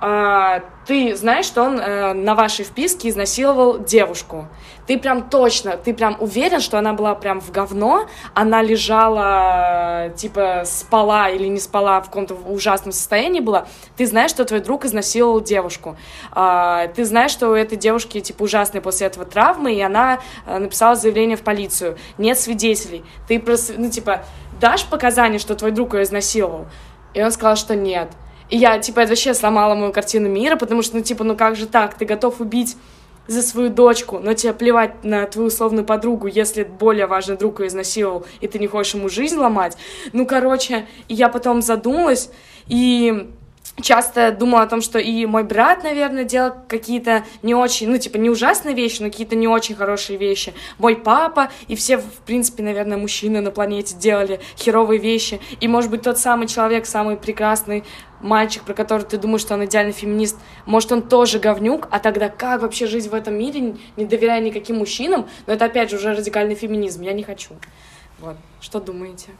а, ты знаешь, что он э, на вашей вписке изнасиловал девушку. Ты прям точно, ты прям уверен, что она была прям в говно, она лежала, типа, спала или не спала в каком-то ужасном состоянии была. Ты знаешь, что твой друг изнасиловал девушку. А, ты знаешь, что у этой девушки, типа, ужасные после этого травмы, и она э, написала заявление в полицию. Нет свидетелей. Ты просто, ну, типа, дашь показания, что твой друг ее изнасиловал? И он сказал, что нет. И я, типа, это вообще сломала мою картину мира, потому что, ну, типа, ну как же так? Ты готов убить за свою дочку, но тебе плевать на твою условную подругу, если более важный друг ее изнасиловал, и ты не хочешь ему жизнь ломать. Ну, короче, я потом задумалась, и часто думала о том, что и мой брат, наверное, делал какие-то не очень, ну, типа, не ужасные вещи, но какие-то не очень хорошие вещи. Мой папа и все, в принципе, наверное, мужчины на планете делали херовые вещи. И, может быть, тот самый человек, самый прекрасный мальчик, про который ты думаешь, что он идеальный феминист, может, он тоже говнюк, а тогда как вообще жить в этом мире, не доверяя никаким мужчинам? Но это, опять же, уже радикальный феминизм, я не хочу. Вот, что думаете?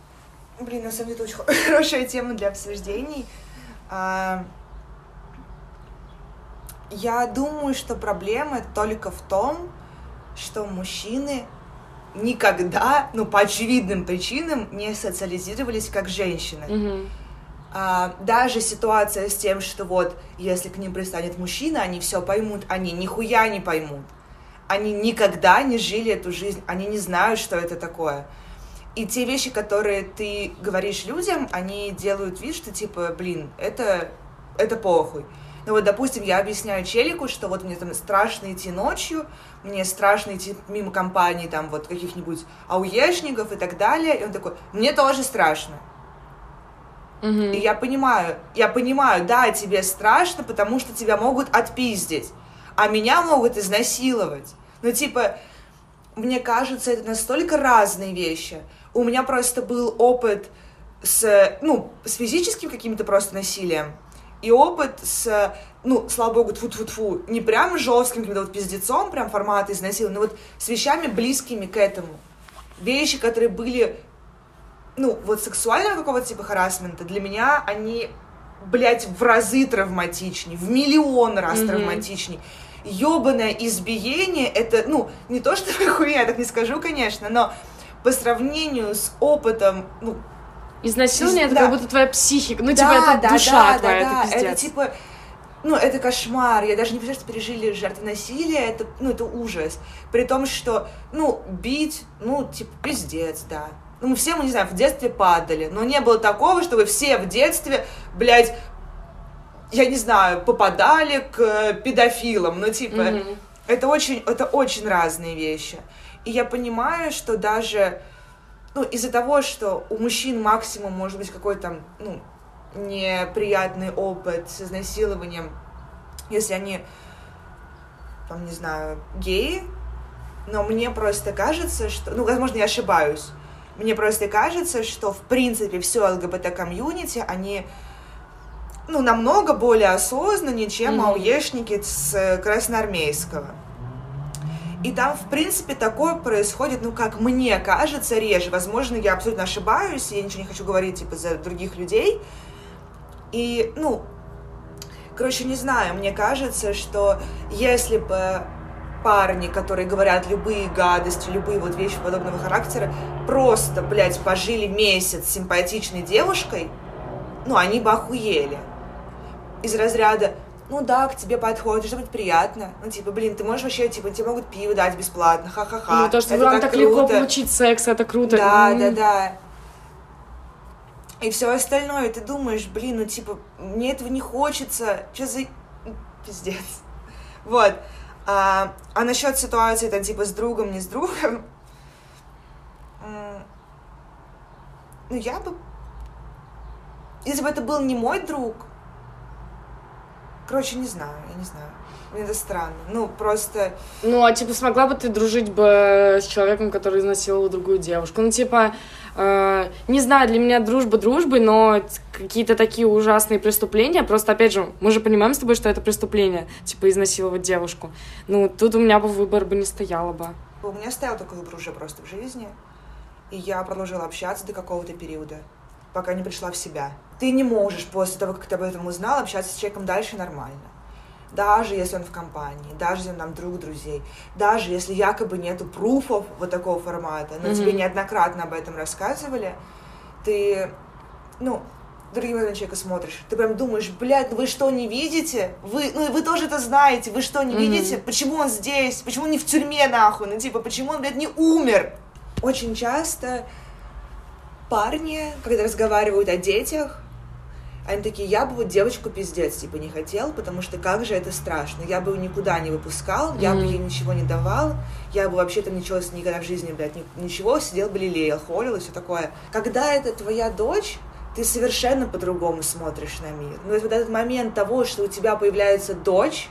Блин, на самом деле, это очень *laughs* хорошая тема для обсуждений. А, Я думаю, что проблема только в том, что мужчины никогда, ну, по очевидным причинам, не социализировались как женщины. А, даже ситуация с тем, что вот, если к ним пристанет мужчина, они все поймут, они нихуя не поймут. Они никогда не жили эту жизнь, они не знают, что это такое. И те вещи, которые ты говоришь людям, они делают вид, что типа, блин, это, это похуй. Ну вот, допустим, я объясняю челику, что вот мне там страшно идти ночью, мне страшно идти мимо компаний, там, вот, каких-нибудь ауешников и так далее. И он такой, мне тоже страшно. И я понимаю, я понимаю, да, тебе страшно, потому что тебя могут отпиздить, а меня могут изнасиловать. Ну, типа, мне кажется, это настолько разные вещи. У меня просто был опыт с, ну, с физическим каким-то просто насилием, и опыт с, ну, слава богу, тфу тфу тфу не прям жестким каким-то вот пиздецом, прям формата изнасилования, но вот с вещами близкими к этому. Вещи, которые были ну, вот сексуального какого-то типа харасмента, для меня они, блядь, в разы травматичнее, в миллион раз Мгм. травматичнее. Ёбаное избиение, это, ну, не то, что *laughs* хуйня, я так не скажу, конечно, но по сравнению с опытом, ну, Изнасилование это Да. как будто твоя психика, ну, Да, типа, это да, душа да, твоя, да. это пиздец. Это типа, ну, это кошмар. Я даже не представляю, что пережили жертвы насилия. Это, ну, это ужас. При том, что, ну, бить, ну, типа, пиздец, да. Ну, мы все, мы, не знаю, в детстве падали. Но не было такого, чтобы все в детстве, блядь, я не знаю, попадали к э, педофилам. Ну, типа, Мгм. это очень, это очень разные вещи. И я понимаю, что даже, ну, из-за того, что у мужчин максимум может быть какой-то, ну, неприятный опыт с изнасилованием, если они, там, не знаю, геи, но мне просто кажется, что, ну, возможно, я ошибаюсь, мне просто кажется, что, в принципе, все ЛГБТ-комьюнити, они, ну, намного более осознаннее, чем Мгм. ауешники с красноармейского. И там, в принципе, такое происходит, ну, как мне кажется, реже. Возможно, я абсолютно ошибаюсь, я ничего не хочу говорить, типа, за других людей. И, ну, короче, не знаю, мне кажется, что если бы парни, которые говорят любые гадости, любые вот вещи подобного характера, просто, блядь, пожили месяц с симпатичной девушкой, ну, они бы охуели. Из разряда, ну да, к тебе подходит, что быть приятно. Ну, типа, блин, ты можешь вообще, типа, тебе могут пиво дать бесплатно, ха-ха-ха. Ну, то, что это вам так легко круто». получить секс, это круто. Да, М. да, да. И все остальное, ты думаешь, блин, ну типа, мне этого не хочется. Что за пиздец? *laughs* Вот. А, а насчет ситуации, там, типа, с другом, не с другом, ну, я бы... Если бы это был не мой друг, короче, не знаю, я не знаю. Мне это странно. Ну, просто... Ну, а типа смогла бы ты дружить бы с человеком, который изнасиловал другую девушку? Ну, типа, э, не знаю, для меня дружба дружбой, но какие-то такие ужасные преступления, просто, опять же, мы же понимаем с тобой, что это преступление, типа, изнасиловать девушку. Ну, тут у меня бы выбор бы не стояло бы. У меня стоял такой выбор уже просто в жизни, и я продолжила общаться до какого-то периода, пока не пришла в себя. Ты не можешь после того, как ты об этом узнал, общаться с человеком дальше нормально. Даже если он в компании, даже если он нам друг друзей, даже если якобы нету пруфов вот такого формата, но Мгм. тебе неоднократно об этом рассказывали, ты, ну, другим на человека смотришь, ты прям думаешь, блядь, ну вы что, не видите? Вы, ну вы тоже это знаете, вы что, не Мгм. видите? Почему он здесь? Почему он не в тюрьме, нахуй? Ну, типа, почему он, блядь, не умер? Очень часто парни, когда разговаривают о детях, они такие, я бы вот девочку пиздец, типа, не хотел, потому что как же это страшно. Я бы ее никуда не выпускал, я бы ей ничего не давал, я бы вообще там ничего никогда в жизни, блядь, ни- ничего, сидел бы лелеял, холил и все такое. Когда это твоя дочь, ты совершенно по-другому смотришь на мир. Ну, это вот этот момент того, что у тебя появляется дочь,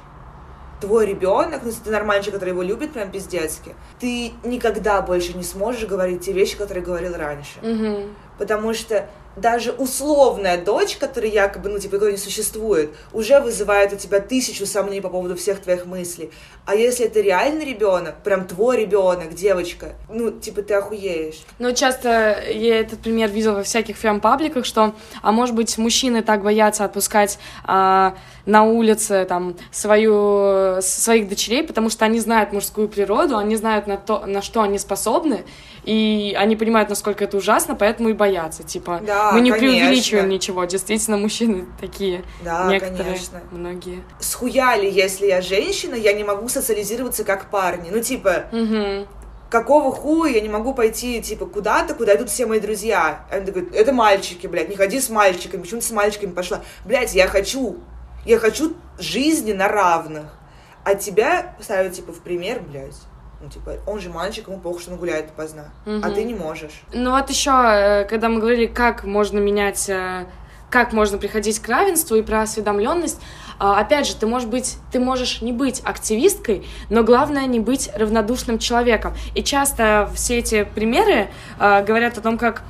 твой ребенок, ну, если ты нормальный который его любит прям пиздецки, ты никогда больше не сможешь говорить те вещи, которые говорил раньше. Мгм. Потому что даже условная дочь, которая якобы, ну, типа, которая не существует, уже вызывает у тебя тысячу сомнений по поводу всех твоих мыслей. А если это реальный ребенок, прям твой ребенок, девочка, ну, типа, ты охуеешь. Ну, часто я этот пример видела во всяких фем-пабликах, что, а может быть, мужчины так боятся отпускать а, на улице там свою, своих дочерей, потому что они знают мужскую природу, они знают на, то, на что они способны, и они понимают, насколько это ужасно, поэтому и боятся. Типа, Да, мы не конечно. преувеличиваем ничего, действительно, мужчины такие, Да, некоторые, конечно. многие. Схуяли, если я женщина, я не могу социализироваться как парни. Ну, типа, Мгм. какого хуя я не могу пойти, типа, куда-то, куда идут все мои друзья? Они такие, это мальчики, блядь, не ходи с мальчиками, почему ты с мальчиками пошла? Блядь, я хочу, я хочу жизни на равных. А тебя ставят, типа, в пример, блядь. Ну, типа, он же мальчик, ему похуй, что он гуляет допоздна. А Мгм. ты не можешь. Ну вот еще, когда мы говорили, как можно менять, э, как можно приходить к равенству и про осведомленность, а, опять же, ты можешь быть, ты можешь не быть активисткой, но главное не быть равнодушным человеком. И часто все эти примеры э, говорят о том, как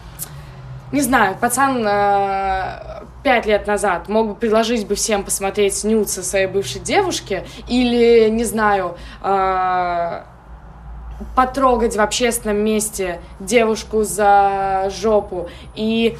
не знаю, пацан э, пять лет назад мог бы предложить бы всем посмотреть нюцы своей бывшей девушки или, не знаю, э, потрогать в общественном месте девушку за жопу и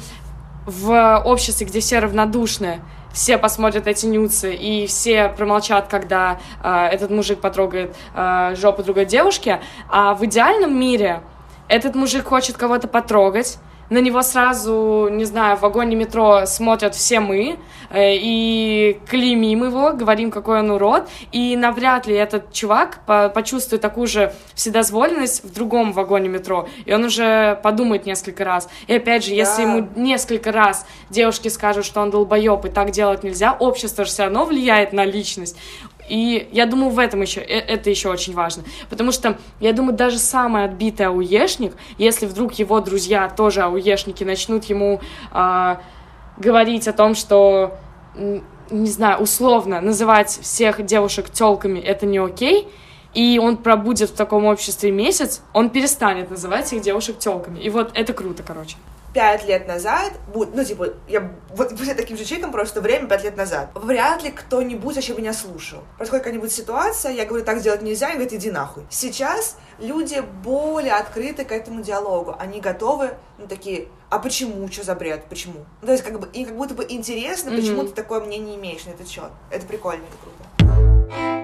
в обществе, где все равнодушны, все посмотрят эти нюцы, и все промолчат, когда э, этот мужик потрогает э, жопу другой девушки. А в идеальном мире этот мужик хочет кого-то потрогать, на него сразу, не знаю, в вагоне метро смотрят все мы э, и клеймим его, говорим, какой он урод, и навряд ли этот чувак по- почувствует такую же вседозволенность в другом вагоне метро, и он уже подумает несколько раз. И опять же, если Да. ему несколько раз девушки скажут, что он долбоеб, и так делать нельзя, общество же все равно влияет на личность. И я думаю, в этом еще, э- это еще очень важно. Потому что, я думаю, даже самый отбитый ауешник, если вдруг его друзья, тоже ауешники, начнут ему а, говорить о том, что, не знаю, условно называть всех девушек телками, это не окей, и он пробудет в таком обществе месяц, он перестанет называть всех девушек телками. И вот это круто, короче. Пять лет назад, будет, ну, типа, я вот быть таким же человеком просто время пять лет назад, вряд ли кто-нибудь вообще меня слушал. Происходит какая-нибудь ситуация, я говорю, так делать нельзя, и говорит, иди нахуй. Сейчас люди более открыты к этому диалогу, они готовы, ну, такие, а почему, что за бред, почему? Ну, то есть, как бы, им как будто бы интересно, Мгм. почему ты такое мнение имеешь на этот счет. Это прикольно, это круто.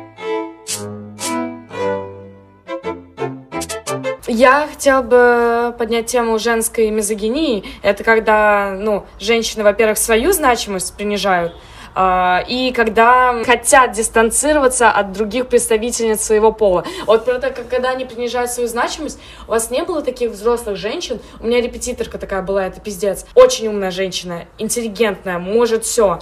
Я хотела бы поднять тему женской мизогинии. Это когда, ну, женщины, во-первых, свою значимость принижают, а, и когда хотят дистанцироваться от других представительниц своего пола. Вот про то, как когда они принижают свою значимость, у вас не было таких взрослых женщин? У меня репетиторка такая была, это пиздец. Очень умная женщина, интеллигентная, может все.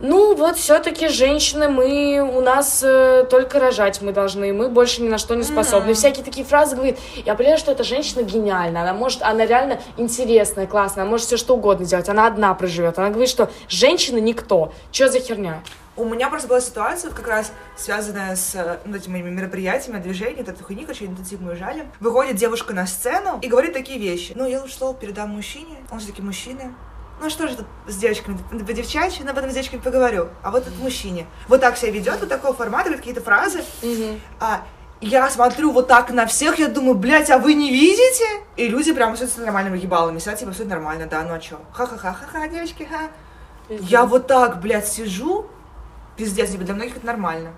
Ну, вот все-таки женщины, мы у нас э, только рожать мы должны, мы больше ни на что не способны. Всякие такие фразы говорит. Я понимаю, что эта женщина гениальна, она может, она реально интересная, классная, она может все что угодно делать, она одна проживет. Она говорит, что женщина никто. Что за херня? У меня просто была ситуация, как раз связанная с э, ну, этими мероприятиями, движениями, вот этой хуйни, короче, интенсивно уезжали. Выходит девушка на сцену и говорит такие вещи. Ну, я лучше слово передам мужчине, он же таки мужчина. Ну что же тут с девочками, по девчачьи, но потом с девочками поговорю. А вот этот мужчине. Вот так себя ведет, вот такого формата, говорит какие-то фразы. А я смотрю вот так на всех, я думаю, блядь, а вы не видите? И люди прям абсолютно нормальными ебалами сидят, типа, абсолютно нормально, да, ну а чё? Ха-ха-ха, ха-ха, девочки, ха. Я вот так, блядь, сижу, пиздец, типа, для многих это нормально.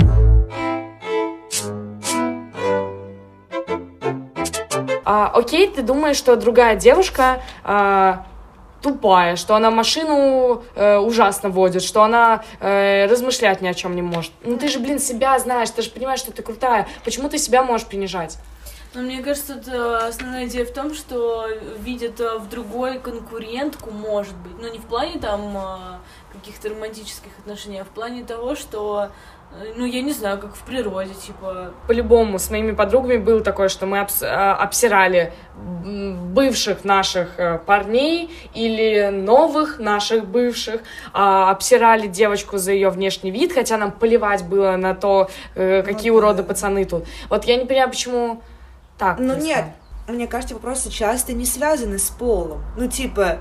А, окей, ты думаешь, что другая девушка а, тупая, что она машину э, ужасно водит, что она э, размышлять ни о чем не может. Ну ты же, блин, себя знаешь, ты же понимаешь, что ты крутая. Почему ты себя можешь принижать? Но мне кажется, это основная идея в том, что видят э, в другой конкурентку, может быть. Ну, не в плане там э, каких-то романтических отношений, а в плане того, что ну, я не знаю, как в природе, типа... По-любому, с моими подругами было такое, что мы обс- а, обсирали бывших наших э, парней или новых наших бывших, а, обсирали девочку за ее внешний вид, хотя нам поливать было на то, э, какие Ну, уроды пацаны тут. Вот я не понимаю, почему так. Ну нет, мне кажется, вопросы часто не связаны с полом. Ну типа,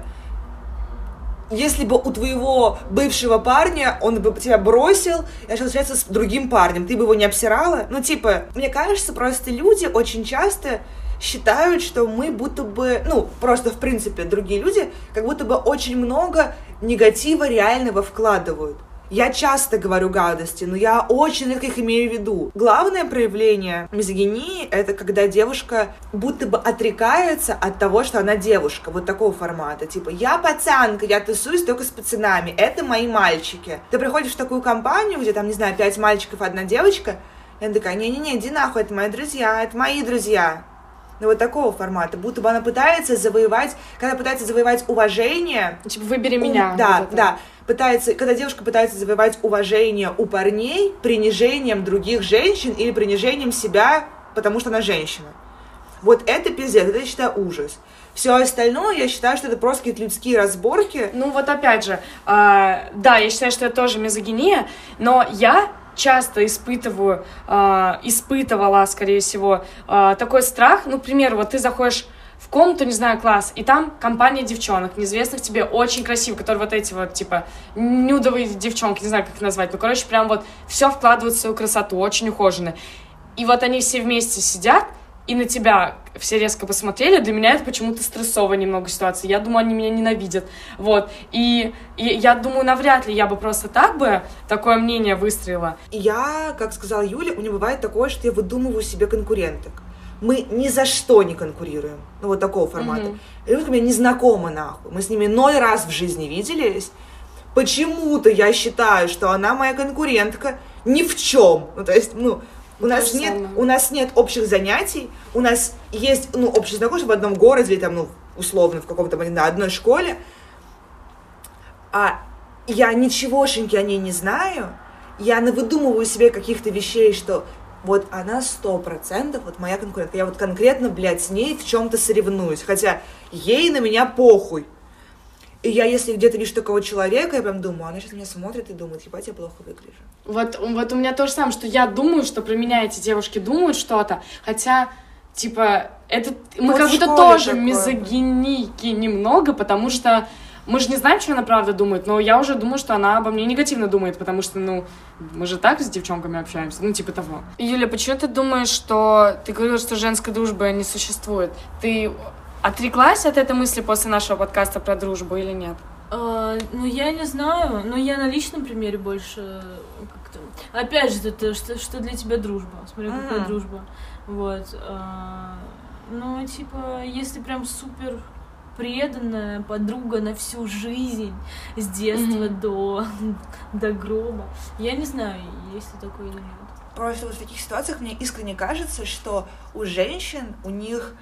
если бы у твоего бывшего парня он бы тебя бросил и начал встречаться с другим парнем, ты бы его не обсирала? Ну типа, мне кажется, просто люди очень часто считают, что мы будто бы, ну, просто в принципе другие люди, как будто бы очень много негатива реального вкладывают. Я часто говорю гадости, но я очень редко их имею в виду. Главное проявление мизогинии — это когда девушка будто бы отрекается от того, что она девушка, вот такого формата. Типа, я пацанка, я тусуюсь только с пацанами, это мои мальчики. Ты приходишь в такую компанию, где там, не знаю, пять мальчиков, одна девочка, и она такая, не-не-не, иди нахуй, это мои друзья, это мои друзья. Ну, вот такого формата. Будто бы она пытается завоевать, когда пытается завоевать уважение. Типа, выбери меня. У- да, Вот это. да. Пытается, когда девушка пытается завоевать уважение у парней принижением других женщин или принижением себя, потому что она женщина. Вот это пиздец, это я считаю ужас. Все остальное, я считаю, что это просто какие-то людские разборки. Ну вот опять же, а, да, я считаю, что это тоже мизогиния, но я часто испытываю, а, испытывала, скорее всего, а, такой страх. Ну, к примеру, вот ты заходишь в комнату, не знаю, класс, и там компания девчонок, неизвестных тебе, очень красивых, которые вот эти вот, типа, нюдовые девчонки, не знаю, как их назвать, ну, короче, прям вот все вкладывают в свою красоту, очень ухоженные. И вот они все вместе сидят, и на тебя все резко посмотрели, для меня это почему-то стрессовая немного ситуация. Я думаю, они меня ненавидят. Вот. И, и я думаю, навряд ли я бы просто так бы такое мнение выстроила. Я, как сказала Юля, у меня бывает такое, что я выдумываю себе конкуренток. Мы ни за что не конкурируем. Ну, вот такого формата. И люди мне не знакомы, нахуй. Мы с ними ноль раз в жизни виделись. Почему-то я считаю, что она моя конкурентка ни в чем. Ну, то есть, ну, у нас, нет, самое. у нас нет общих занятий, у нас есть, ну, общие знакомства в одном городе, или там, ну, условно, в каком-то, на одной школе, а я ничегошеньки о ней не знаю, я навыдумываю себе каких-то вещей, что вот она сто процентов, вот моя конкурентка, я вот конкретно, блядь, с ней в чем-то соревнуюсь, хотя ей на меня похуй. И я, если где-то вижу такого человека, я прям думаю, она сейчас меня смотрит и думает, ебать, я плохо выгляжу. Вот, вот у меня то же самое, что я думаю, что про меня эти девушки думают что-то, хотя, типа, это мы Вот как будто тоже такое. мизогиники немного, потому что мы же не знаем, что она правда думает, но я уже думаю, что она обо мне негативно думает, потому что, ну, мы же так с девчонками общаемся, ну, типа того. Юля, почему ты думаешь, что... Ты говорила, что женской дружбы не существует. Ты отреклась от этой мысли после нашего подкаста про дружбу или нет? А, ну, я не знаю, но я на личном примере больше как-то... Опять же, это что, что для тебя дружба? Смотри, какая Мгм. дружба. Вот. а, ну, типа, если прям супер преданная подруга на всю жизнь, с детства до, *laughs* до гроба. Я не знаю, есть ли такое или нет. Просто вот в таких ситуациях мне искренне кажется, что у женщин, у них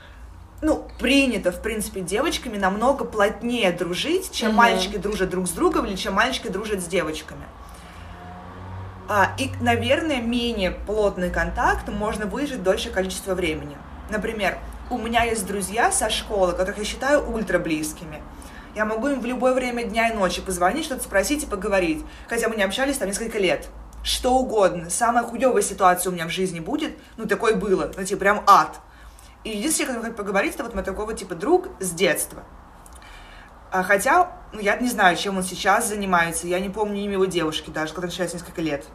ну, принято, в принципе, девочками намного плотнее дружить, чем Мгм. мальчики дружат друг с другом или чем мальчики дружат с девочками. А, и, наверное, менее плотный контакт можно выжить дольше количества времени. Например, у меня есть друзья со школы, которых я считаю ультра близкими. Я могу им в любое время дня и ночи позвонить, что-то спросить и поговорить. Хотя мы не общались там несколько лет. Что угодно. Самая хуевая ситуация у меня в жизни будет. Ну, такое было. Ну, типа, прям ад. И единственное, кто хочет поговорить, это вот мой такого типа друг с детства. А, хотя, ну, я не знаю, чем он сейчас занимается. Я не помню имя его девушки даже, которая сейчас несколько лет.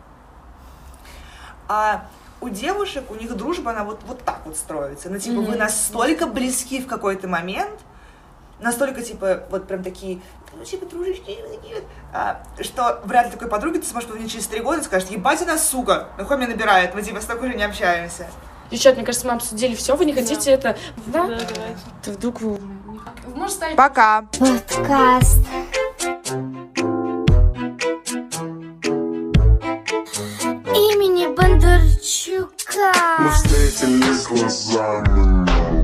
А у девушек, у них дружба, она вот, вот так вот строится. Ну, типа, вы Мгм. настолько близки в какой-то момент, настолько, типа, вот прям такие, ну, типа, дружечки, такие вот, а, что вряд ли такой подруги ты сможешь позвонить через три года и скажешь, ебать она, сука, нахуй меня набирает, мы, типа, с такой же не общаемся. Девчат, мне кажется, мы обсудили все. Вы не хотите да. это? Да? Да, давайте. Ты вдруг вы... Можешь ставить... Пока. Подкаст. Имени Бондарчука. Мы встретились глазами.